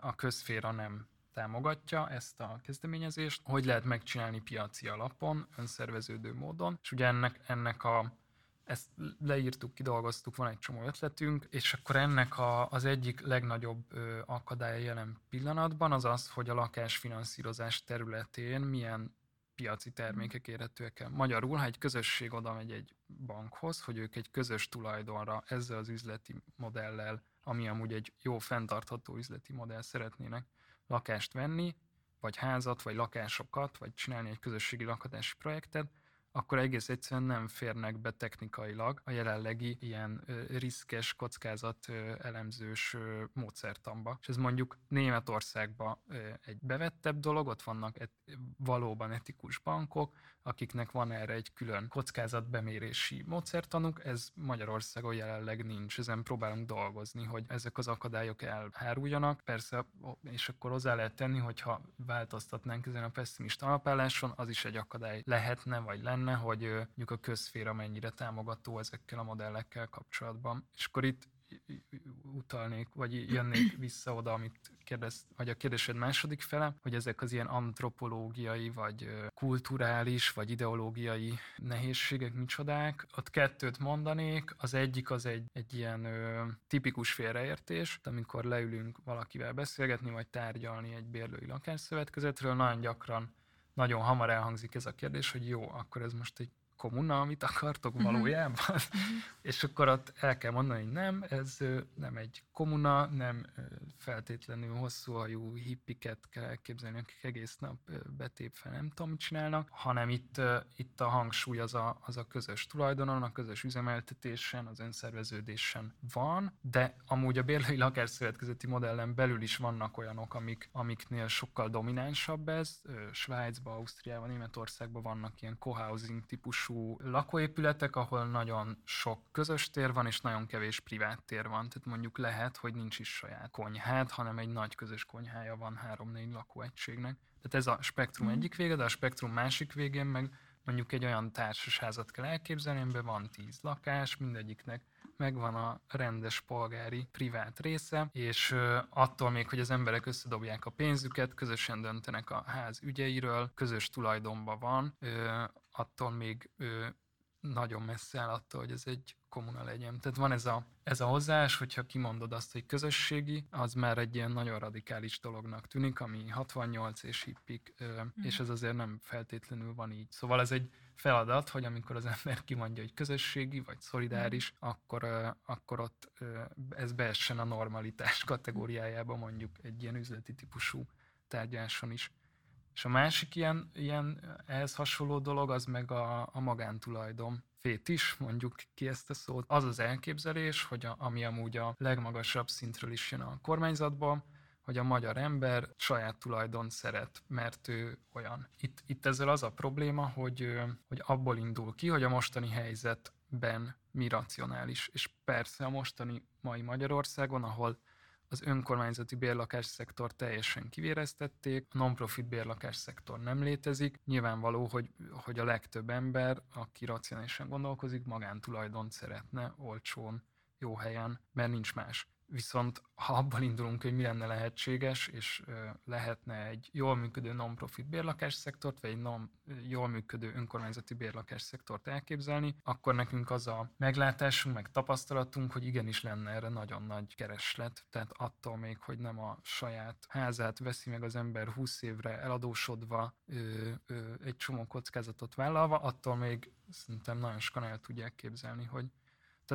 a közféra nem támogatja ezt a kezdeményezést, hogy lehet megcsinálni piaci alapon, önszerveződő módon, és ugye ennek, ennek a ezt leírtuk, kidolgoztuk, van egy csomó ötletünk, és akkor ennek a, az egyik legnagyobb akadálya jelen pillanatban az az, hogy a lakásfinanszírozás területén milyen piaci termékek érhetőek el. Magyarul, ha egy közösség oda megy egy bankhoz, hogy ők egy közös tulajdonra ezzel az üzleti modellel, ami amúgy egy jó fenntartható üzleti modell szeretnének lakást venni, vagy házat, vagy lakásokat, vagy csinálni egy közösségi lakhatási projektet, akkor egész egyszerűen nem férnek be technikailag a jelenlegi ilyen ö, riszkes, kockázat elemzős módszertamba. És ez mondjuk Németországban egy bevettebb dolog, ott vannak et, valóban etikus bankok, akiknek van erre egy külön kockázatbemérési módszertanuk, ez Magyarországon jelenleg nincs, ezen próbálunk dolgozni, hogy ezek az akadályok elháruljanak. Persze, és akkor hozzá lehet tenni, hogyha változtatnánk ezen a pessimista alapálláson, az is egy akadály lehetne, vagy lenne, hogy mondjuk a közféra mennyire támogató ezekkel a modellekkel kapcsolatban. És akkor itt utalnék, vagy jönnék vissza oda, amit kérdez, vagy a kérdésed második fele, hogy ezek az ilyen antropológiai, vagy kulturális, vagy ideológiai nehézségek micsodák. Ott kettőt mondanék, az egyik az egy, egy ilyen ö, tipikus félreértés, amikor leülünk valakivel beszélgetni, vagy tárgyalni egy bérlői lakásszövetkezetről, nagyon gyakran nagyon hamar elhangzik ez a kérdés, hogy jó, akkor ez most egy kommuna, amit akartok Mhm. valójában? És akkor ott el kell mondani, hogy nem, ez nem egy kommuna, nem feltétlenül hosszú hajú hippiket kell elképzelni, akik egész nap betépve nem tudom, mit csinálnak, hanem itt, itt a hangsúly az a, az a közös tulajdonon, a közös üzemeltetésen, az önszerveződésen van, de amúgy a bérlői lakásszövetkezeti modellen belül is vannak olyanok, amik, amiknél sokkal dominánsabb ez. Svájcban, Ausztriában, Németországban vannak ilyen cohousing típusú lakóépületek, ahol nagyon sok közös tér van, és nagyon kevés privát tér van. Tehát mondjuk lehet, hogy nincs is saját konyhád, hanem egy nagy közös konyhája van három-négy lakóegységnek. Tehát ez a spektrum Mhm. egyik vége, de a spektrum másik végén meg mondjuk egy olyan társasházat kell elképzelni, amiben van tíz lakás, mindegyiknek megvan a rendes polgári privát része, és attól még, hogy az emberek összedobják a pénzüket, közösen döntenek a ház ügyeiről, közös tulajdonban van, attól még ö, nagyon messze áll attól, hogy ez egy kommuna legyen. Tehát van ez a, ez a hozzáás, hogyha kimondod azt, hogy közösségi, az már egy ilyen nagyon radikális dolognak tűnik, ami 68 és hippik, ö, és ez azért nem feltétlenül van így. Szóval ez egy feladat, hogy amikor az ember kimondja, hogy közösségi vagy szolidáris, akkor, ö, akkor ott ez beessen a normalitás kategóriájába mondjuk egy ilyen üzleti típusú tárgyáson is. És a másik ilyen, ilyen ehhez hasonló dolog, az meg a, a magántulajdon fétis, mondjuk ki ezt a szót. Az az elképzelés, hogy a, ami amúgy a legmagasabb szintről is jön a kormányzatban, hogy a magyar ember saját tulajdon szeret, mert ő olyan. Itt, itt ezzel az a probléma, hogy, hogy abból indul ki, hogy a mostani helyzetben mi racionális. És persze a mostani mai Magyarországon, ahol az önkormányzati bérlakásszektor teljesen kivéreztették, a non-profit bérlakásszektor nem létezik. Nyilvánvaló, hogy, hogy a legtöbb ember, aki racionálisan gondolkozik, magántulajdont szeretne olcsón, jó helyen, mert nincs más. Viszont ha abban indulunk, hogy mi lenne lehetséges, és lehetne egy jól működő non-profit bérlakásszektort, vagy egy non, jól működő önkormányzati bérlakásszektort elképzelni, akkor nekünk az a meglátásunk, meg tapasztalatunk, hogy igenis lenne erre nagyon nagy kereslet. Tehát attól még, hogy nem a saját házát veszi meg az ember 20 évre eladósodva, ö, ö, egy csomó kockázatot vállalva, attól még szerintem nagyon sokan el tudják képzelni, hogy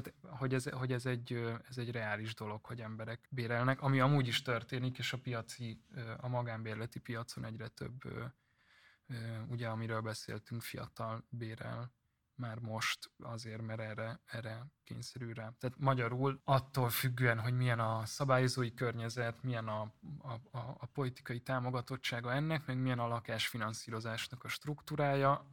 Tehát, hogy ez, hogy ez, egy, ez egy reális dolog, hogy emberek bérelnek, ami amúgy is történik, és a piaci, a magánbérleti piacon egyre több, ugye amiről beszéltünk, fiatal bérel már most azért, mert erre, erre kényszerül rá. Tehát magyarul attól függően, hogy milyen a szabályozói környezet, milyen a, a, a, a politikai támogatottsága ennek, meg milyen a lakásfinanszírozásnak a struktúrája,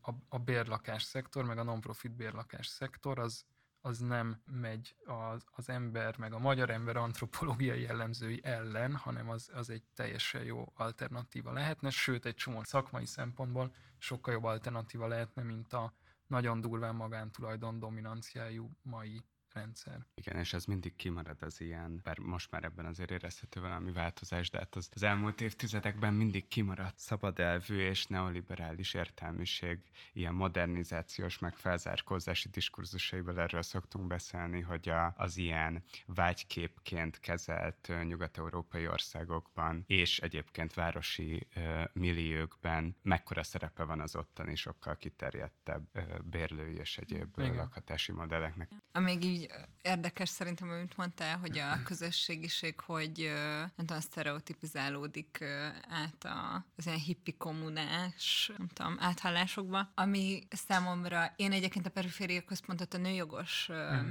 a, a bérlakás szektor, meg a non-profit bérlakás szektor, az, az nem megy az, az ember, meg a magyar ember antropológiai jellemzői ellen, hanem az, az egy teljesen jó alternatíva lehetne, sőt egy csomó szakmai szempontból sokkal jobb alternatíva lehetne, mint a, nagyon durván magántulajdon dominanciájú mai rendszer. Igen, és ez mindig kimarad az ilyen, bár most már ebben azért érezhető valami változás, de hát az, az elmúlt évtizedekben mindig kimaradt szabad elvű és neoliberális értelmiség, ilyen modernizációs, meg felzárkózási diskurzusaival erről szoktunk beszélni, hogy a, az ilyen vágyképként kezelt nyugat-európai országokban és egyébként városi uh, milliókban mekkora szerepe van az ottani sokkal kiterjedtebb uh, bérlői és egyéb Igen. lakhatási modelleknek. Amíg így érdekes szerintem, amit mondtál, hogy a közösségiség, hogy nem tudom, sztereotipizálódik át a, az ilyen hippi kommunás, nem tudom, áthallásokba, ami számomra, én egyébként a periféria központot a nőjogos mm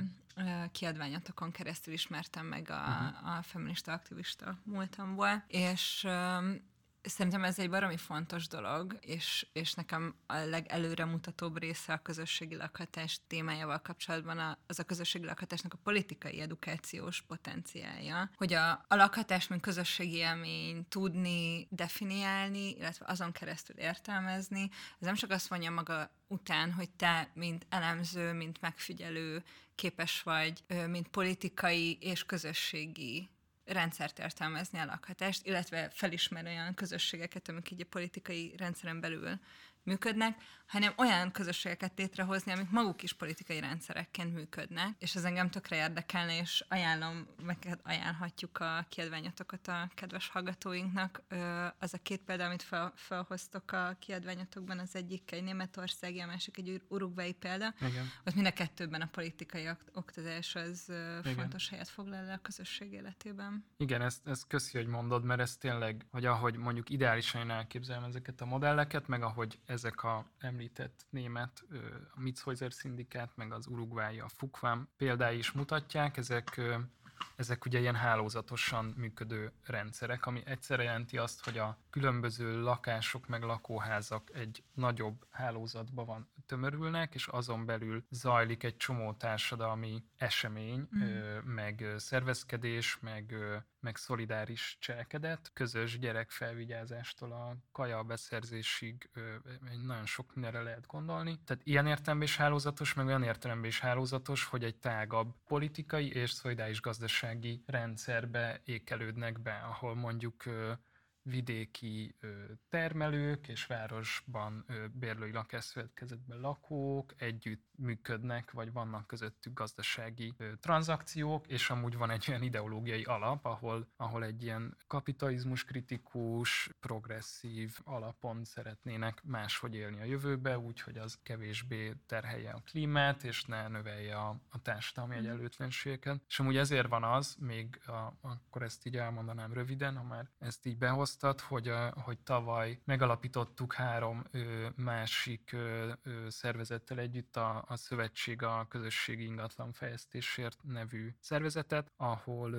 kiadványotokon keresztül ismertem meg a, uh-huh. a feminista aktivista múltamból, és Szerintem ez egy baromi fontos dolog, és, és nekem a legelőremutatóbb része a közösségi lakhatás témájával kapcsolatban az a közösségi lakhatásnak a politikai edukációs potenciálja, hogy a, a lakhatás, mint közösségi élmény tudni, definiálni, illetve azon keresztül értelmezni, ez nem csak azt mondja maga után, hogy te, mint elemző, mint megfigyelő képes vagy, mint politikai és közösségi rendszert értelmezni a lakhatást, illetve felismerni olyan közösségeket, amik így a politikai rendszeren belül működnek, hanem olyan közösségeket létrehozni, amik maguk is politikai rendszerekként működnek, és ez engem tökre érdekelne, és ajánlom, meg ajánlhatjuk a kiadványotokat a kedves hallgatóinknak. Az a két példa, amit fel, felhoztok a kiadványotokban, az egyik egy németországi, a másik egy urugvai példa. Igen. Ott mind a kettőben a politikai oktatás az Igen. fontos helyet foglal el a közösség életében. Igen, ezt, ezt köszi, hogy mondod, mert ez tényleg, hogy ahogy mondjuk ideálisan elképzelem ezeket a modelleket, meg ahogy ezek a említett német, a Mitzhäuser szindikát, meg az urugvái, a Fukvám példái is mutatják, ezek ezek ugye ilyen hálózatosan működő rendszerek, ami egyszerre jelenti azt, hogy a különböző lakások meg lakóházak egy nagyobb hálózatba van tömörülnek, és azon belül zajlik egy csomó társadalmi esemény, mm. meg szervezkedés, meg, meg szolidáris cselekedet, közös gyerekfelvigyázástól a kaja beszerzésig nagyon sok mindenre lehet gondolni. Tehát ilyen értelemben is hálózatos, meg olyan értelemben is hálózatos, hogy egy tágabb politikai és szolidáris gazdasági rendszerbe ékelődnek be, ahol mondjuk vidéki termelők és városban bérlői lakásszövetkezetben lakók együtt működnek, vagy vannak közöttük gazdasági tranzakciók, és amúgy van egy olyan ideológiai alap, ahol, ahol egy ilyen kapitalizmus kritikus, progresszív alapon szeretnének máshogy élni a jövőbe, úgyhogy az kevésbé terhelje a klímát, és ne növelje a, a társadalmi mm. egyenlőtlenségeket. És amúgy ezért van az, még a, akkor ezt így elmondanám röviden, ha már ezt így behoz hoztad, hogy, hogy tavaly megalapítottuk három másik szervezettel együtt a, a Szövetség a Közösségi Ingatlan Fejlesztésért nevű szervezetet, ahol,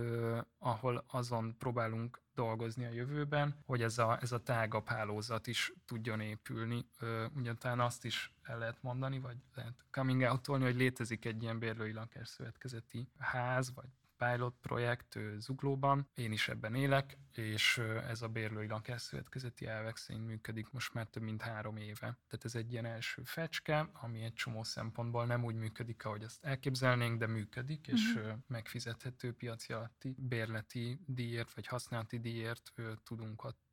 ahol azon próbálunk dolgozni a jövőben, hogy ez a, ez a tágabb hálózat is tudjon épülni. Ugyantán azt is el lehet mondani, vagy lehet coming out hogy létezik egy ilyen bérlői lakásszövetkezeti ház, vagy pilot projekt Zuglóban, én is ebben élek, és ez a bérlői lakásszövetkezeti elvek szerint működik most már több mint három éve. Tehát ez egy ilyen első fecske, ami egy csomó szempontból nem úgy működik, ahogy azt elképzelnénk, de működik, és uh-huh. megfizethető piaci alatti bérleti díjért, vagy használati díjért tudunk ott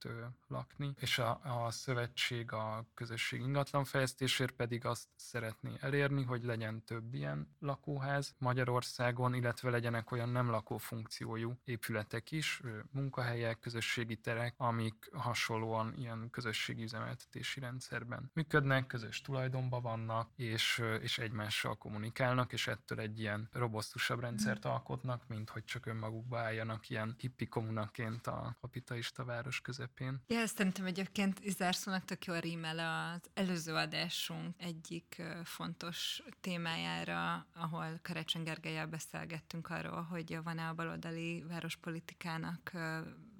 lakni. És a, a szövetség a közösség ingatlanfejlesztésért pedig azt szeretné elérni, hogy legyen több ilyen lakóház Magyarországon, illetve legyenek olyan nem lakó funkciójú épületek is, munkahelyek, közösségi terek, amik hasonlóan ilyen közösségi üzemeltetési rendszerben működnek, közös tulajdonban vannak, és, és egymással kommunikálnak, és ettől egy ilyen robosztusabb rendszert alkotnak, mint hogy csak önmagukba álljanak ilyen hippi kommunaként a kapitalista város közepén. Ja, ezt szerintem egyébként zárszónak tök jól rímel az előző adásunk egyik fontos témájára, ahol Karácsony Gergelyel beszélgettünk arról, hogy van-e a baloldali várospolitikának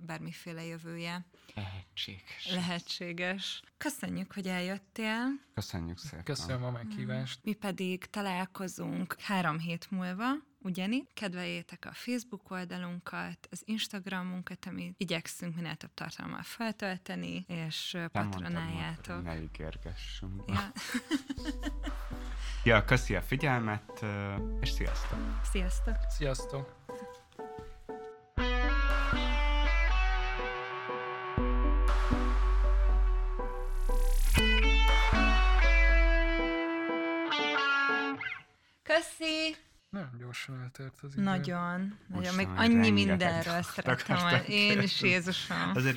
bármiféle jövője. Lehetséges. Lehetséges. Köszönjük, hogy eljöttél. Köszönjük szépen. Köszönöm a meghívást. Mi pedig találkozunk három hét múlva, ugyanígy. Kedveljétek a Facebook oldalunkat, az Instagramunkat, amit igyekszünk minél több tartalommal feltölteni, és patronáljátok. Ne ígérgessünk. Ja. Ja, köszi a figyelmet, és sziasztok! Sziasztok! Sziasztok! Köszi! Nagyon gyorsan eltelt az idő. Nagyon, nagyon. Még annyi mindenről szerettem volna. Én is. Jézusom. Azért